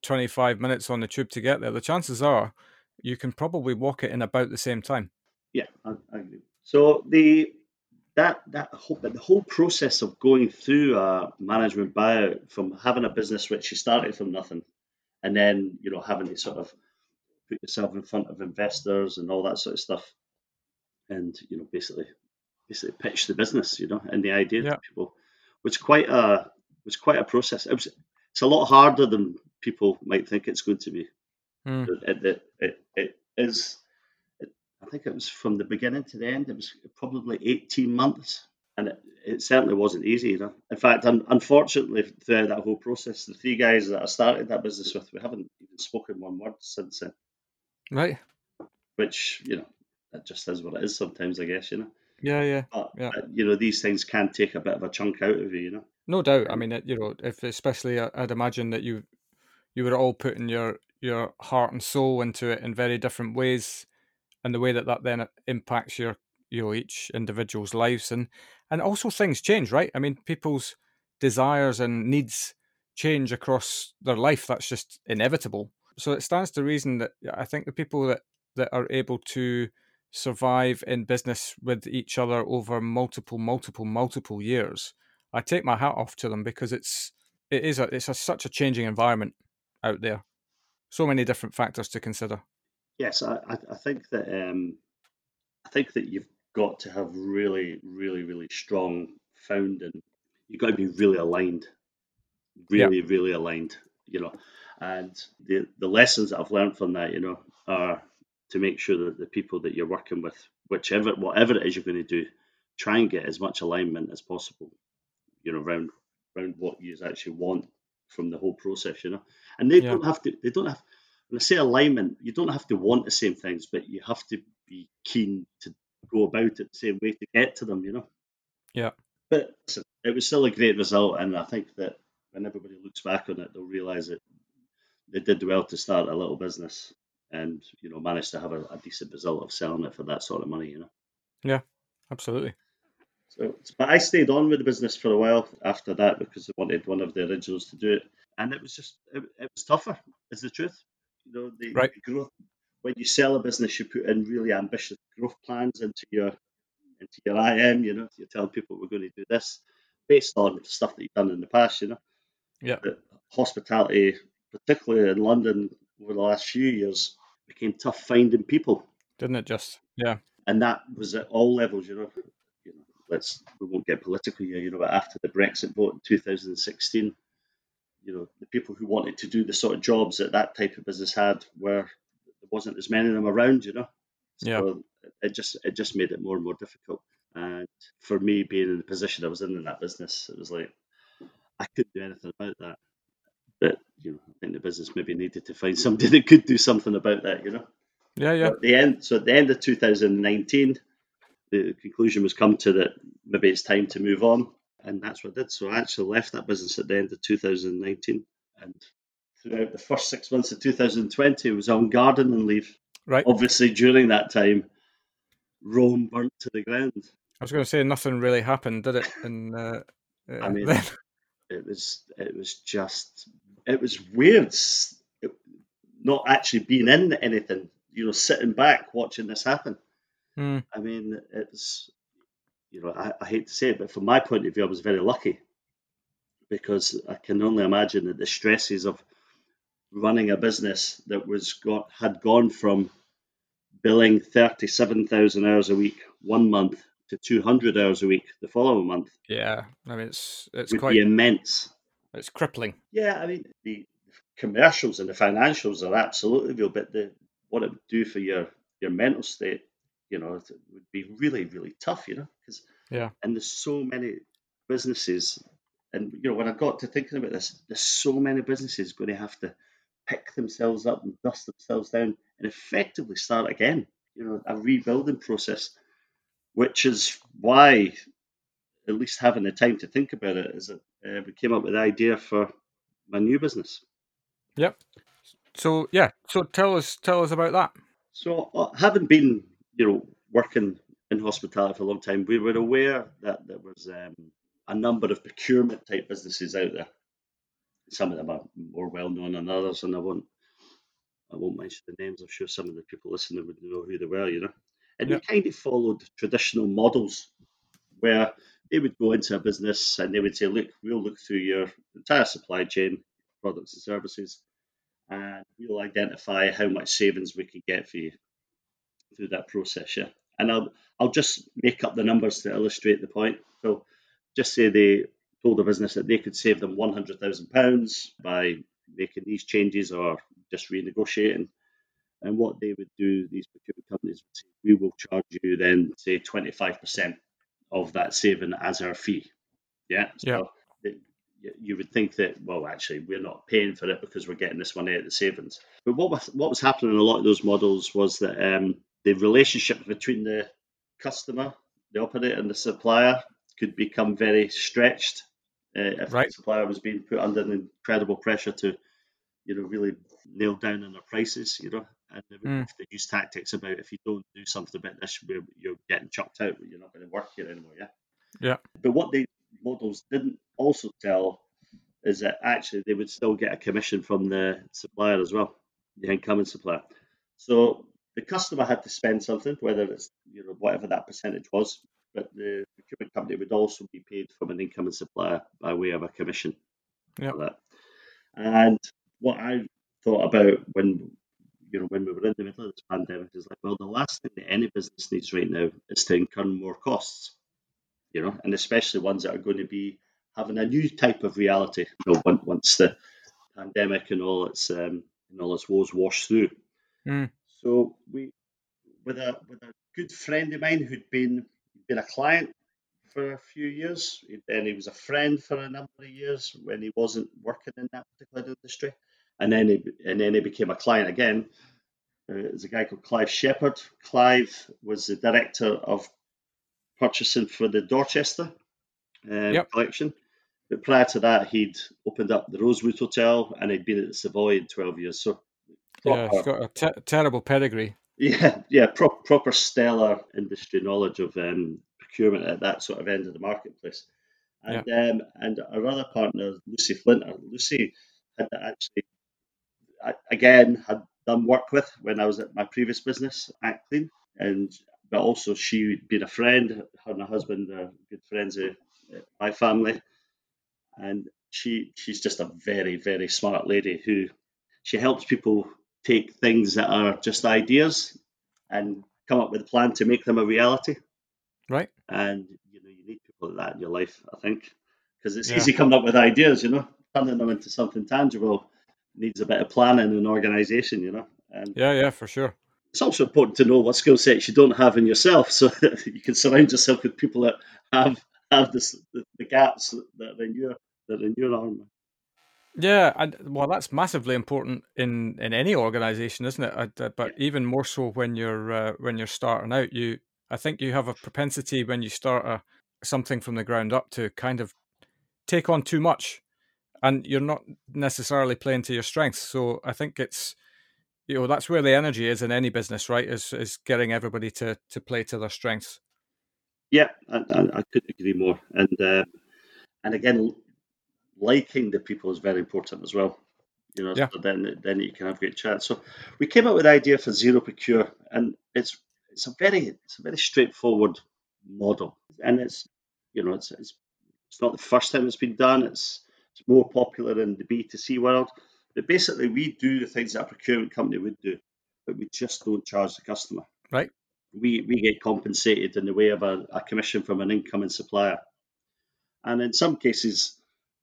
twenty five minutes on the tube to get there, the chances are you can probably walk it in about the same time. Yeah, I, I agree. So the that that whole, the whole process of going through a management buyout from having a business which you started from nothing, and then you know having to sort of put yourself in front of investors and all that sort of stuff, and you know basically basically pitch the business, you know, and the idea Yeah. to people was quite a was quite a process. It was it's a lot harder than people might think it's going to be. Hmm. It, it, it, it is. It, I think it was from the beginning to the end. It was probably eighteen months, and it, it certainly wasn't easy. You know, in fact, un, unfortunately, throughout that whole process, the three guys that I started that business with, we haven't even spoken one word since then. Right? Which you know, that just is what it is. Sometimes, I guess you know. Yeah, yeah. But Yeah. uh, you know, these things can take a bit of a chunk out of you. You know. No doubt. I mean, it, you know, if especially I- I'd imagine that you you were all putting your your heart and soul into it in very different ways, and the way that that then impacts your you know each individual's lives and and also things change, right? I mean, people's desires and needs change across their life. That's just inevitable. So it stands to reason that I think the people that that are able to survive in business with each other over multiple, multiple, multiple years I take my hat off to them because it's it is a it's a, such a changing environment out there. So many different factors to consider. Yes, I, I think that um, I think that you've got to have really, really, really strong founding. You've got to be really aligned, really, really aligned. You know, and the the lessons that I've learned from that, you know, are to make sure that the people that you're working with, whichever whatever it is you're going to do, try and get as much alignment as possible. You know, around around what you actually want from the whole process. You know, and they Yeah. don't have to. They don't have when I say alignment, you don't have to want the same things, but you have to be keen to go about it the same way to get to them, you know. Yeah. But listen, it was still a great result, and I think that when everybody looks back on it, they'll realise that they did well to start a little business and you know managed to have a, a decent result of selling it for that sort of money. You know. Yeah, absolutely. So, but I stayed on with the business for a while after that because I wanted one of the originals to do it, and it was just it, it was tougher. Is the truth, you know, the, right. growth when you sell a business, you put in really ambitious growth plans into your into your IM. You know, you tell people we're going to do this based on the stuff that you've done in the past. You know, yeah. Hospitality, particularly in London, over the last few years, became tough finding people. Didn't it? Just yeah. And that was at all levels. You know, you know let's we won't get political here. You know, but after the Brexit vote in 2016 you know the people who wanted to do the sort of jobs that that type of business had were there wasn't as many of them around, you know. So yeah. It just it just made it more and more difficult. And for me, being in the position I was in in that business, it was like I couldn't do anything about that. But you know, I think the business maybe needed to find somebody that could do something about that. You know. Yeah, yeah. at the end, so at the end of 2019, the conclusion was come to that maybe it's time to move on, and that's what I did. So I actually left that business at the end of 2019, and throughout the first six months of 2020 was on gardening leave. Right. Obviously, during that time, Rome burnt to the ground. I was going to say nothing really happened, did it? And uh, uh, I mean, then... it was it was just it was weird. Not actually being in anything, you know, sitting back watching this happen. Mm. I mean, it's you know, I, I hate to say it, but from my point of view, I was very lucky because I can only imagine that the stresses of running a business that was got had gone from billing 37,000 hours a week one month to 200 hours a week the following month. Yeah, I mean it's it's quite immense. It's crippling. Yeah, I mean the commercials and the financials are absolutely real, but the what it would do for your your mental state, you know, it would be really really tough, you know, because yeah, and there's so many businesses, and you know when I got to thinking about this, there's so many businesses going to have to pick themselves up and dust themselves down and effectively start again. You know, a rebuilding process, which is why, at least having the time to think about it, is that uh, we came up with the idea for my new business. Yep. So yeah, so tell us tell us about that. So uh, having been, you know, working in hospitality for a long time, we were aware that there was um, a number of procurement type businesses out there some of them are more well known than others, and I won't I won't mention the names. I'm sure some of the people listening would know who they were, you know. And yeah. we kind of followed traditional models where they would go into a business and they would say, "Look, we'll look through your entire supply chain, products and services, and we'll identify how much savings we can get for you through that process." Yeah, and I'll I'll just make up the numbers to illustrate the point. So, just say they told the business that they could save them £100,000 by making these changes or just renegotiating. And what they would do, these procurement companies would say, we will charge you then, say, 25% of that saving as our fee. Yeah. So yeah. you would think that, well, actually, we're not paying for it because we're getting this money out of the savings. But what was, what was happening in a lot of those models was that um, the relationship between the customer, the operator, and the supplier could become very stretched uh, if right. the supplier was being put under incredible pressure to, you know, really nail down on their prices, you know, and they would mm. have to use tactics about if you don't do something about this, you're getting chucked out, you're not going to work here anymore, yeah. Yeah. But what the models didn't also tell is that actually they would still get a commission from the supplier as well, the incoming supplier. So the customer had to spend something, whether it's you know whatever that percentage was, but the procurement company would also be paid from an incoming supplier by way of a commission that. And what I thought about when you know when we were in the middle of this pandemic is like, well, the last thing that any business needs right now is to incur more costs, you know, and especially ones that are going to be having a new type of reality, you know, once the pandemic and all its um, and all its woes wash through. Mm. So we, with a with a good friend of mine who'd been been a client for a few years. Then he was a friend for a number of years when he wasn't working in that particular industry, and then he and then he became a client again. Uh, there's a guy called Clive Shepherd. Clive was the director of purchasing for the Dorchester uh, yep. collection But prior to that, he'd opened up the Rosewood Hotel and he'd been at the Savoy in 12 years. So, proper, yeah, he's got a te- terrible pedigree. Yeah, yeah, pro- proper stellar industry knowledge of um, procurement at that sort of end of the marketplace. And yeah. um, and our other partner, Lucy Flinter, Lucy had actually, again, had done work with when I was at my previous business, Actclean, and but also she been a friend. Her and her husband are good friends of uh, my family, and she she's just a very very smart lady who she helps people take things that are just ideas and come up with a plan to make them a reality. Right. And you know you need people like that in your life, I think, because it's yeah. easy coming up with ideas. You know, turning them into something tangible needs a bit of planning and organisation. You know. And yeah, yeah, for sure. It's also important to know what skill sets you don't have in yourself, so that you can surround yourself with people that have have this, the, the gaps that are in your that are in your armor. Yeah, and well, that's massively important in in any organization, isn't it? Uh, but even more so when you're uh, when you're starting out. You, I think, you have a propensity when you start a, something from the ground up to kind of take on too much, and you're not necessarily playing to your strengths. So I think it's you know that's where the energy is in any business, right? Is is getting everybody to to play to their strengths. Yeah, I, I, couldn't agree more. And uh, and again, liking the people is very important as well. You know, yeah. so then then you can have great chat. So we came up with the idea for Zero Procure, and it's it's a very it's a very straightforward model, and it's you know it's it's, it's not the first time it's been done. It's it's more popular in the B two C world. But basically, we do the things that a procurement company would do, but we just don't charge the customer. Right. We we get compensated in the way of a, a commission from an incoming supplier, and in some cases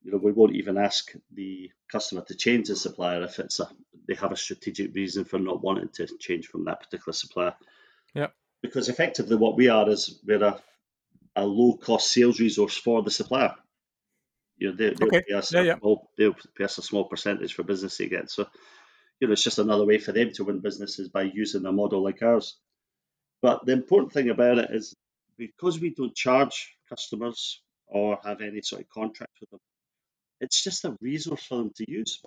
you know, we won't even ask the customer to change the supplier if it's a they have a strategic reason for not wanting to change from that particular supplier. Yeah. Because effectively, what we are is we're a, a low cost sales resource for the supplier. You know, they, they'll, okay. pay us yeah, yeah. Small, they'll pay us a small percentage for business they get. So, you know, it's just another way for them to win businesses by using a model like ours. But the important thing about it is because we don't charge customers or have any sort of contract with them, it's just a resource for them to use.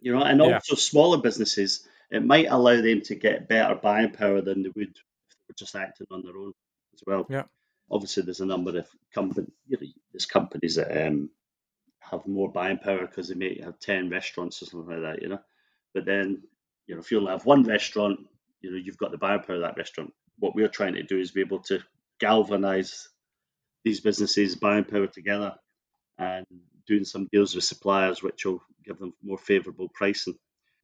You know, and yeah. also smaller businesses, it might allow them to get better buying power than they would if they were just acting on their own as well. Yeah. Obviously, there's a number of companies. You know, there's companies that um, have more buying power because they may have ten restaurants or something like that. You know, but then you know if you only have one restaurant, you know you've got the buying power of that restaurant. What we're trying to do is be able to galvanize these businesses buying power together and doing some deals with suppliers which will give them more favourable pricing.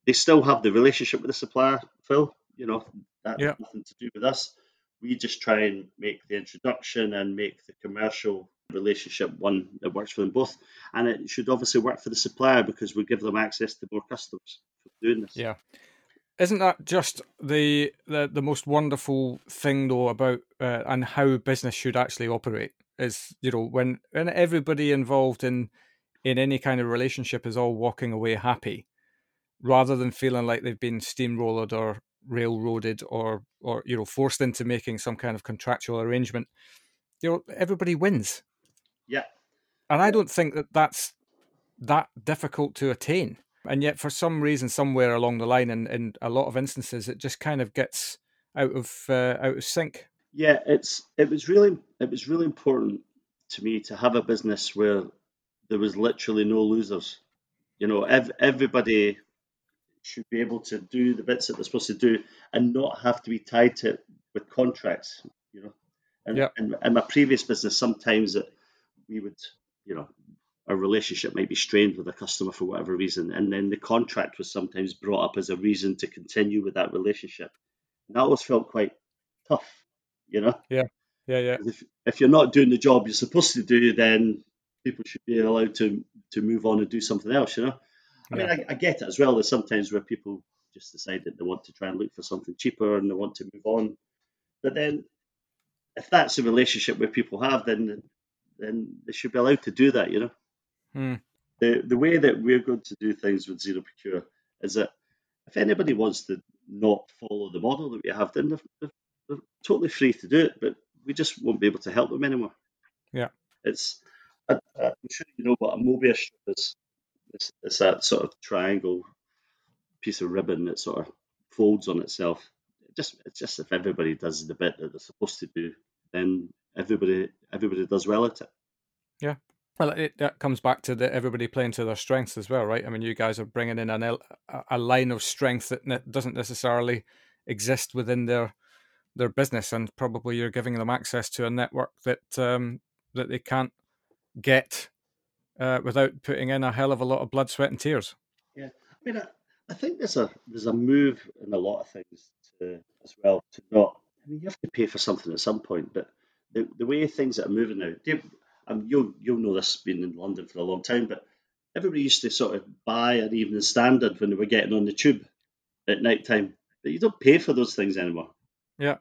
They still have the relationship with the supplier, Phil. You know, that yeah. has nothing to do with us. We just try and make the introduction and make the commercial relationship one that works for them both. And it should obviously work for the supplier because we give them access to more customers for doing this. Yeah. Isn't that just the the, the most wonderful thing though about uh, and how business should actually operate? Is you know when when everybody involved in in any kind of relationship is all walking away happy rather than feeling like they've been steamrolled or railroaded or or you know forced into making some kind of contractual arrangement you know everybody wins. Yeah. And i don't think that that's that difficult to attain. And yet for some reason somewhere along the line in, in a lot of instances it just kind of gets out of uh, out of sync. Yeah it's it was really it was really important to me to have a business where there was literally no losers. You know, ev- everybody should be able to do the bits that they're supposed to do and not have to be tied to it with contracts. You know, and yeah. in, in my previous business, sometimes it, we would, you know, a relationship might be strained with a customer for whatever reason, and then the contract was sometimes brought up as a reason to continue with that relationship. And that always felt quite tough, you know. Yeah, yeah, yeah. If, if you're not doing the job you're supposed to do, then people should be allowed to to move on and do something else. You know, I mean, I, I, get it as well. There's sometimes where people just decide that they want to try and look for something cheaper and they want to move on. But then, if that's a relationship where people have, then then they should be allowed to do that. You know, hmm. the the way that we're going to do things with Zero Procure is that if anybody wants to not follow the model that we have, then they're, they're, they're totally free to do it. But we just won't be able to help them anymore. Yeah, it's I, am sure you know what a Mobius strip is. It's, it's that sort of triangle piece of ribbon that sort of folds on itself. It just it's just if everybody does the bit that they're supposed to do, then everybody everybody does well at it. Yeah. Well, it, that comes back to the, everybody playing to their strengths as well, right? I mean, you guys are bringing in an, a line of strength that doesn't necessarily exist within their their business, and probably you're giving them access to a network that um, that they can't get uh, without putting in a hell of a lot of blood, sweat, and tears. Yeah, I mean, I, I think there's a there's a move in a lot of things to, as well to not. I mean, you have to pay for something at some point, but the, the way things are moving now, you, um, you'll you'll know this being in London for a long time, but everybody used to sort of buy an evening standard when they were getting on the tube at night time. But you don't pay for those things anymore. Yeah.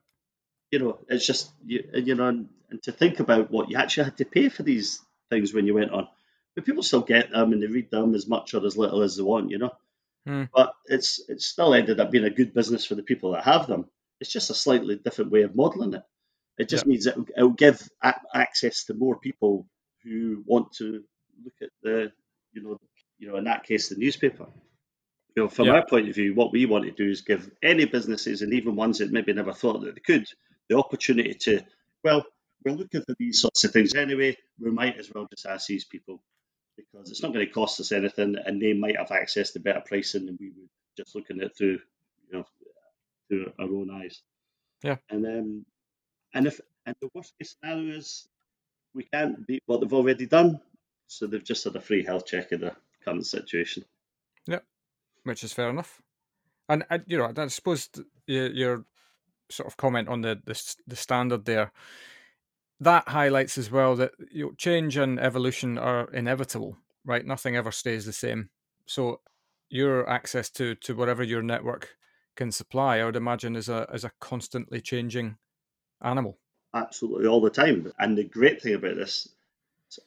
You know, it's just you, you know, and, and to think about what you actually had to pay for these things when you went on. But people still get them and they read them as much or as little as they want, you know. Hmm. But it's it's still ended up being a good business for the people that have them. It's just a slightly different way of modelling it. It just means it'll, it'll give a- access to more people who want to look at the, you know, you know, in that case, the newspaper. You know, from Yeah. our point of view, what we want to do is give any businesses and even ones that maybe never thought that they could the opportunity to, well, we're looking for these sorts of things anyway. We might as well just ask these people because it's not going to cost us anything, and they might have access to better pricing than we would just looking at through, you know, through our own eyes. Yeah. And um, and if and the worst case scenario is we can't beat what they've already done, so they've just had a free health check of the current situation. Yeah, which is fair enough. And I, you know, I suppose your, your sort of comment on the, the the standard there that highlights as well that you know, change and evolution are inevitable, right? Nothing ever stays the same. So your access to to whatever your network can supply, I would imagine, is a is a constantly changing animal. absolutely all the time. And the great thing about this,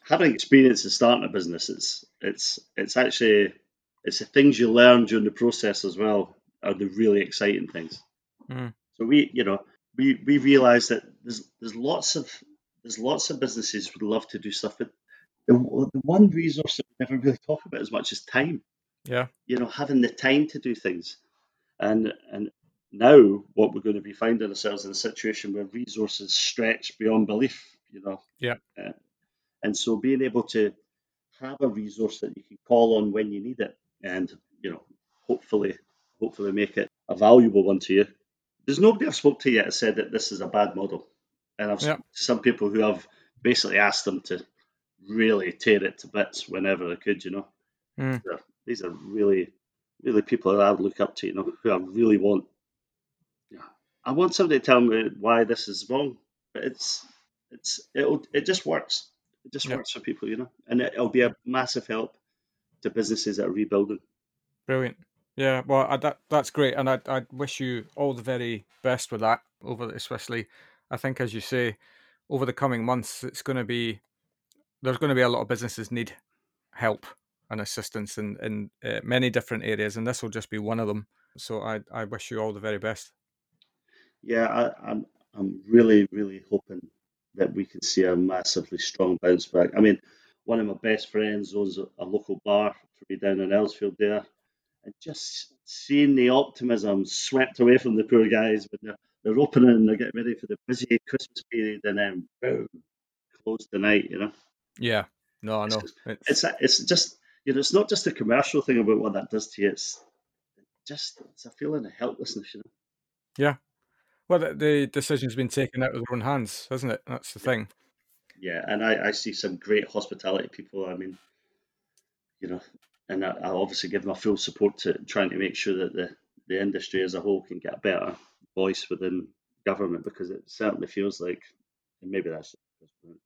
having experience in starting a business, it's it's it's actually it's the things you learn during the process as well are the really exciting things. Mm. So we, you know, we we realize that there's there's lots of there's lots of businesses would love to do stuff, but the, the one resource that we never really talk about as much is time. Yeah, You know, having the time to do things, and and now what we're going to be finding ourselves in a situation where resources stretch beyond belief. You know, Yeah. Uh, and so being able to have a resource that you can call on when you need it, and you know, hopefully, hopefully make it a valuable one to you. There's nobody I've spoke to yet that said that this is a bad model, and I've to some people who have basically asked them to really tear it to bits whenever they could. You know, Mm. These are- these are really, really people that I would look up to. You know, who I really want. Yeah, I want somebody to tell me why this is wrong, but it's it's it'll it just works. It just Yeah. works for people, you know, and it, it'll be a massive help to businesses that are rebuilding. brilliant. Yeah, well, I, that that's great, and I I wish you all the very best with that. Over, especially, I think as you say, over the coming months, it's going to be there's going to be a lot of businesses need help and assistance in in uh, many different areas, and this will just be one of them. So I I wish you all the very best. Yeah, I, I'm I'm really really hoping that we can see a massively strong bounce back. I mean, one of my best friends owns a, a local bar for me down in Ellsfield there, and just seeing the optimism swept away from the poor guys when they're, they're opening and they're getting ready for the busy Christmas period, and then boom, close the night. You know, Yeah, no, I know. It's, it's a- it's just you know, it's not just a commercial thing about what that does to you. It's just it's a feeling of helplessness. You know. Yeah. Well, the, the decision's been taken out of their own hands, hasn't it? That's the thing. Yeah, and I, I see some great hospitality people. I mean, you know, and I, I obviously give my full support to trying to make sure that the, the industry as a whole can get better voice within government because it certainly feels like, and maybe that's,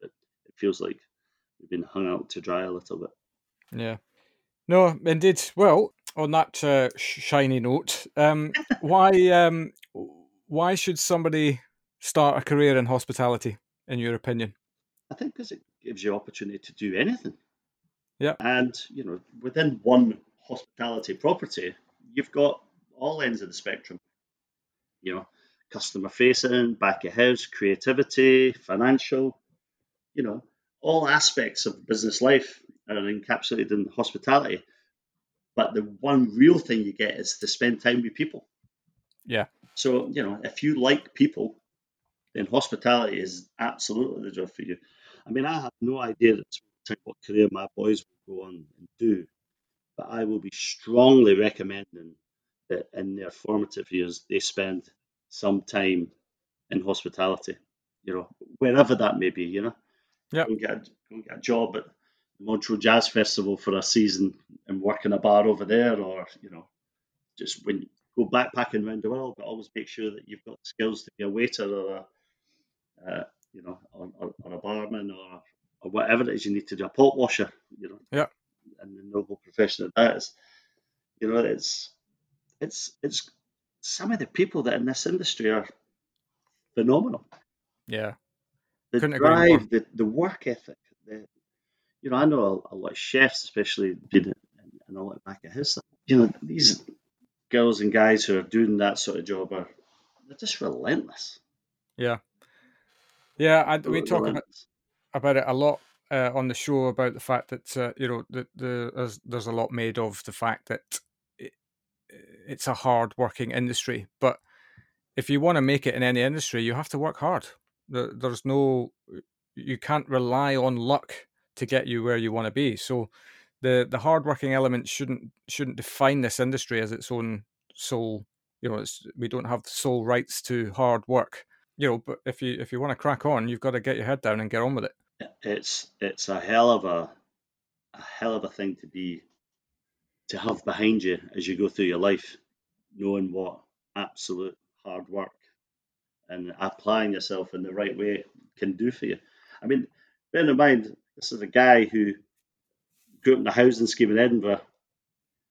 but it feels like we've been hung out to dry a little bit. Yeah. No, indeed. Well, on that uh, shiny note, um, why um, why should somebody start a career in hospitality, in your opinion? I think because it gives you opportunity to do anything. Yeah. And, you know, within one hospitality property, you've got all ends of the spectrum. You know, customer facing, back of house, creativity, financial, you know, all aspects of business life are encapsulated in hospitality. But the one real thing you get is to spend time with people. Yeah. So, you know, if you like people, then hospitality is absolutely the job for you. I mean, I have no idea what career my boys will go on and do, but I will be strongly recommending that in their formative years they spend some time in hospitality, you know, wherever that may be, you know. Yeah. Go and get a, go and get a job at the Montreux Jazz Festival for a season and work in a bar over there, or you know, just when go backpacking around the world, but always make sure that you've got the skills to be a waiter or a, uh, you know, or, or, or, a barman or or whatever it is you need to do, a pot washer, you know. Yeah. And the noble profession that that is, you know, it's it's it's some of the people that in this industry are phenomenal. Yeah. The Couldn't drive, the, the work ethic. The, you know, I know a, a lot of chefs, especially being and all that back at his. You know, these girls and guys who are doing that sort of job are they're just relentless. Yeah. Yeah, I, we talk about, about it a lot uh, on the show about the fact that uh, you know that the, there's, there's a lot made of the fact that it's a hard working industry, but if you want to make it in any industry, you have to work hard. There, there's no, you can't rely on luck to get you where you want to be. So, the the hardworking element shouldn't shouldn't define this industry as its own sole. You know, we don't have sole rights to hard work. You know, but if you if you want to crack on, you've got to get your head down and get on with it. It's it's a hell of a a hell of a thing to be to have behind you as you go through your life, knowing what absolute hard work and applying yourself in the right way can do for you. I mean, bear in mind, this is a guy who grew up in a housing scheme in Edinburgh,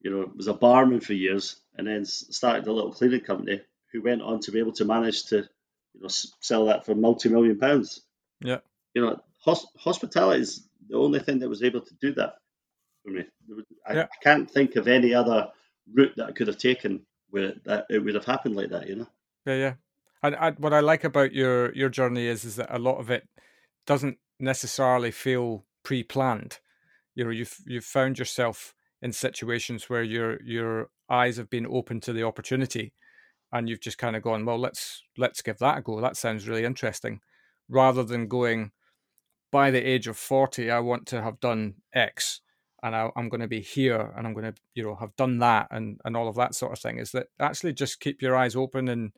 you know, was a barman for years and then started a little cleaning company who went on to be able to manage to, you know, sell that for multi-million pounds. Yeah. You know, hos- hospitality is the only thing that was able to do that for me. I, yeah. I can't think of any other route that I could have taken where that it would have happened like that, you know? Yeah, yeah. And, and what I like about your your journey is is that a lot of it doesn't necessarily feel pre-planned. You know, you've you've found yourself in situations where your your eyes have been open to the opportunity, and you've just kind of gone, well, let's let's give that a go. That sounds really interesting, rather than going by the age of forty, I want to have done X, and I, am going to be here, and I'm going to you know have done that, and and all of that sort of thing. Is that actually just keep your eyes open and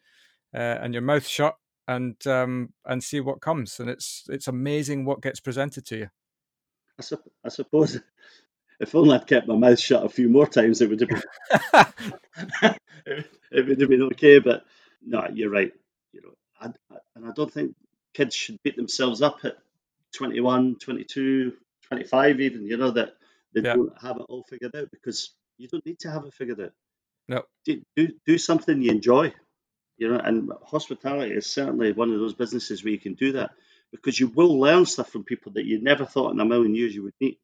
uh, and your mouth shut and um, and see what comes. And it's it's amazing what gets presented to you. I, su- I suppose if only I'd kept my mouth shut a few more times, it would have been it would have been okay. But no, you're right. You know, I, I, and I don't think kids should beat themselves up at 21, 22, 25 even. You know that they Yeah. don't have it all figured out because you don't need to have it figured out. No. Do, do, do something you enjoy. You know, and hospitality is certainly one of those businesses where you can do that because you will learn stuff from people that you never thought in a million years you would meet.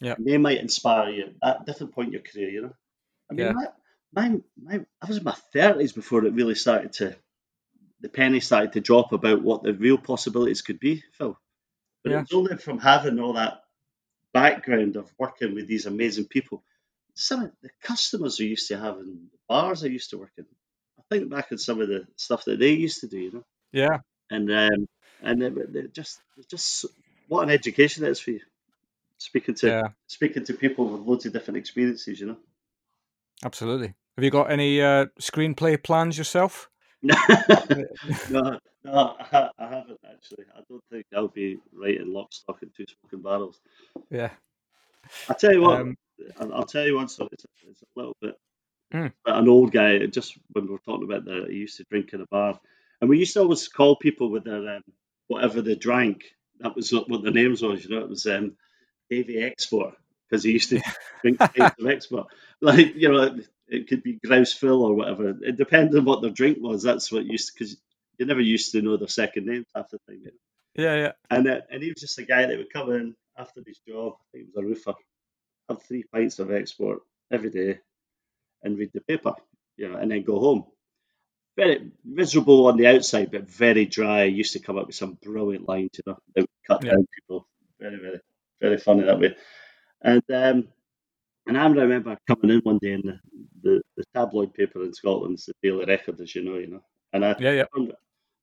Yeah. And they might inspire you at a different point in your career, you know. I mean, Yeah. my, my, my, I was in my 30s before it really started to, the penny started to drop about what the real possibilities could be, Phil. But Yeah. it was only from having all that background of working with these amazing people. Some of the customers I used to have in bars I used to work in, I think back at some of the stuff that they used to do, you know, Yeah, and um, and it, it just it's just what an education that is for you. Speaking to yeah, speaking to people with loads of different experiences, you know. absolutely. Have you got any uh, screenplay plans yourself? no, no, I, I haven't actually. I don't think I'll be writing lock, stock, and two smoking barrels. Yeah, I tell you what, Um, I'll, tell you one story. It's a, it's a little bit, Hmm. but an old guy. Just when we were talking about the, he used to drink in a bar, and we used to always call people with their um, whatever they drank. That was what their names was. You know, it was um, Davy Export because he used to drink of Export. Like you know, it, it could be Grouse Phil or whatever. It depended on what their drink was. That's what used because you never used to know their second names half the time. You know? yeah, yeah, And uh, and he was just a guy that would come in after his job. I think he was a roofer. Have three pints of export every day, and read the paper, you know, and then go home. Very miserable on the outside, but very dry. Used to come up with some brilliant lines, you know, that would cut Yeah. down people very, very, very funny that way. And um, and I remember coming in one day in the, the, the tabloid paper in Scotland, it's the Daily Record, as you know, you know. And I yeah, yeah. Turned,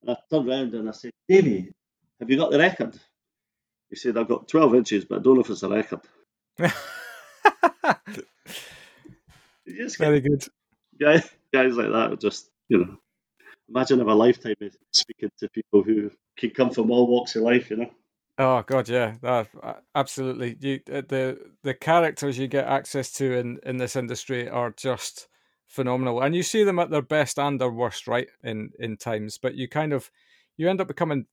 and I turned around and I said, Davey, have you got the record? He said, I've got 12 inches, but I don't know if it's a record. Very good. Guys, guys like that are just, you know, imagine if a lifetime of speaking to people who can come from all walks of life, you know. Oh God, yeah, that, absolutely. You uh, the the characters you get access to in in this industry are just phenomenal, and you see them at their best and their worst, right? In in times, but you kind of you end up becoming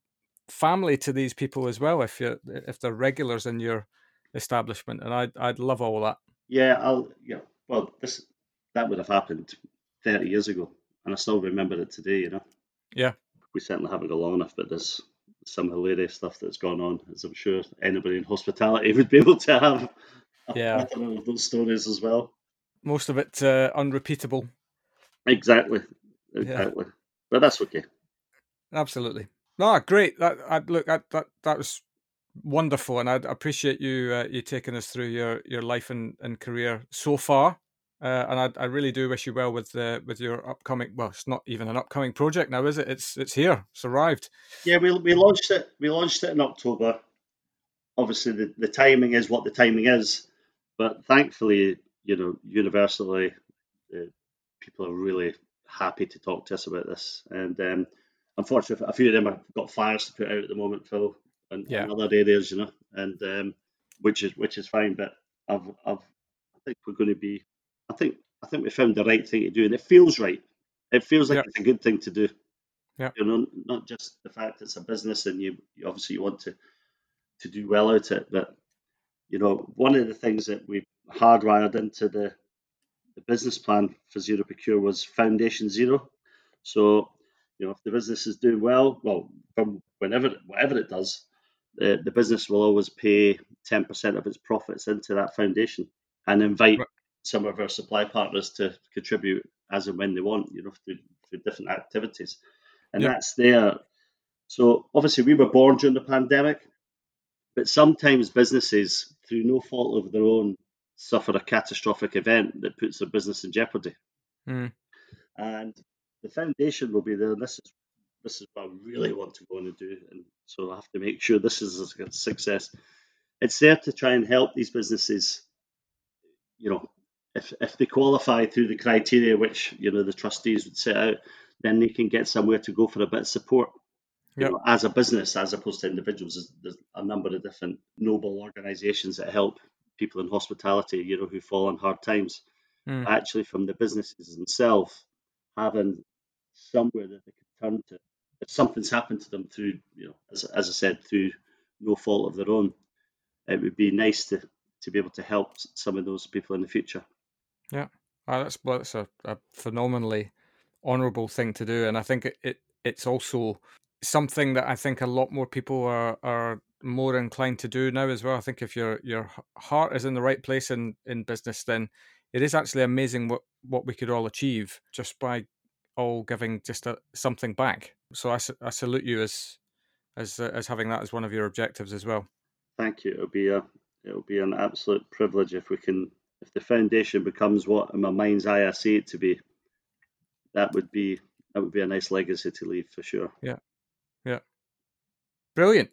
family to these people as well if you if they're regulars in your establishment, and I'd I'd love all that. Yeah, I'll yeah. Well, this that would have happened thirty years ago, and I still remember it today. You know. Yeah. We certainly haven't got long enough, but there's some hilarious stuff that's gone on, as I'm sure anybody in hospitality would be able to have. Yeah, of those stories as well. Most of it uh, unrepeatable. Exactly, exactly. Yeah. But that's okay. Absolutely. No, great. That I look that that that was wonderful, and I appreciate you uh, you taking us through your your life and, and career so far. Uh, and I, I really do wish you well with uh, with your upcoming. Well, it's not even an upcoming project now, is it? It's it's here. It's arrived. Yeah, we we launched it. We launched it in October. Obviously, the, the timing is what the timing is, but thankfully, you know, universally, uh, people are really happy to talk to us about this. And um, unfortunately, a few of them have got fires to put out at the moment, Phil, and, yeah. other areas, you know, and um, which is which is fine. But I've, I've I think we're going to be I think I think we found the right thing to do, and it feels right. It feels like it's a good thing to do. Yeah. You know, not just the fact it's a business and you, you obviously you want to to do well out it, but you know, one of the things that we hardwired into the the business plan for Zero Procure was Foundation Zero. So, you know, if the business is doing well, well, from whenever whatever it does, the, the business will always pay ten percent of its profits into that foundation and invite right some of our supply partners to contribute as and when they want, you know, through, through different activities. And that's there. So obviously we were born during the pandemic, but sometimes businesses, through no fault of their own, suffer a catastrophic event that puts their business in jeopardy. Mm. And the foundation will be there. This is this is what I really want to go on and do, and so I have to make sure this is a success. It's there to try and help these businesses, you know, if if they qualify through the criteria which you know the trustees would set out, then they can get somewhere to go for a bit of support. Yep. You know, as a business, as opposed to individuals, there's, there's a number of different noble organisations that help people in hospitality, you know, who fall on hard times. Mm. Actually, from the businesses themselves, having somewhere that they can turn to if something's happened to them through, you know, as, as I said, through no fault of their own, it would be nice to to be able to help some of those people in the future. Yeah, oh, that's well, that's a, a phenomenally honourable thing to do, and I think it, it it's also something that I think a lot more people are are more inclined to do now as well. I think if your your heart is in the right place in in business, then it is actually amazing what what we could all achieve just by all giving just a, something back. So I, I salute you as as uh, as having that as one of your objectives as well. Thank you. It'll be a it'll be an absolute privilege if we can if the foundation becomes what in my mind's eye I see it to be, that would be that would be a nice legacy to leave for sure. Yeah, yeah, brilliant.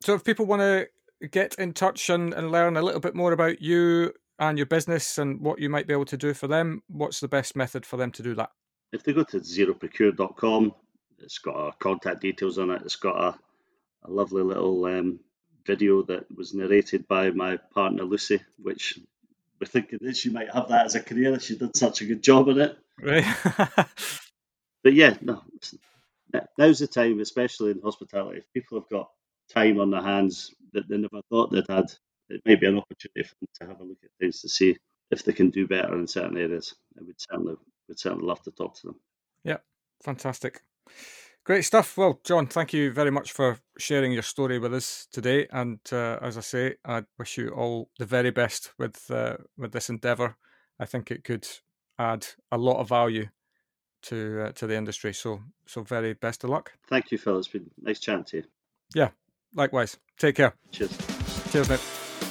So if people want to get in touch and, and learn a little bit more about you and your business and what you might be able to do for them, what's the best method for them to do that? If they go to zeroprocure.com, it's got our contact details on it. It's got a, a lovely little um, video that was narrated by my partner Lucy, which we're thinking that she might have that as a career. She did such a good job in it. Right. but yeah, no, now's the time, especially in hospitality. If people have got time on their hands that they never thought they'd had, it may be an opportunity for them to have a look at things to see if they can do better in certain areas. I would certainly would certainly love to talk to them. Yeah, fantastic. Great stuff. Well, John, thank you very much for sharing your story with us today. And uh, as I say, I wish you all the very best with uh, with this endeavour. I think it could add a lot of value to uh, to the industry. So, so very best of luck. Thank you, Phil. It's been nice chatting to you. Yeah, likewise. Take care. Cheers. Cheers, mate.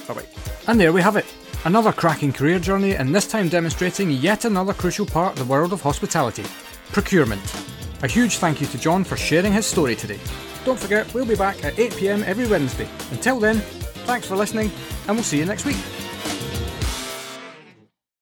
Bye bye. And there we have it. Another cracking career journey, and this time demonstrating yet another crucial part of the world of hospitality procurement. A huge thank you to John for sharing his story today. Don't forget, we'll be back at 8pm every Wednesday. Until then, thanks for listening, and we'll see you next week.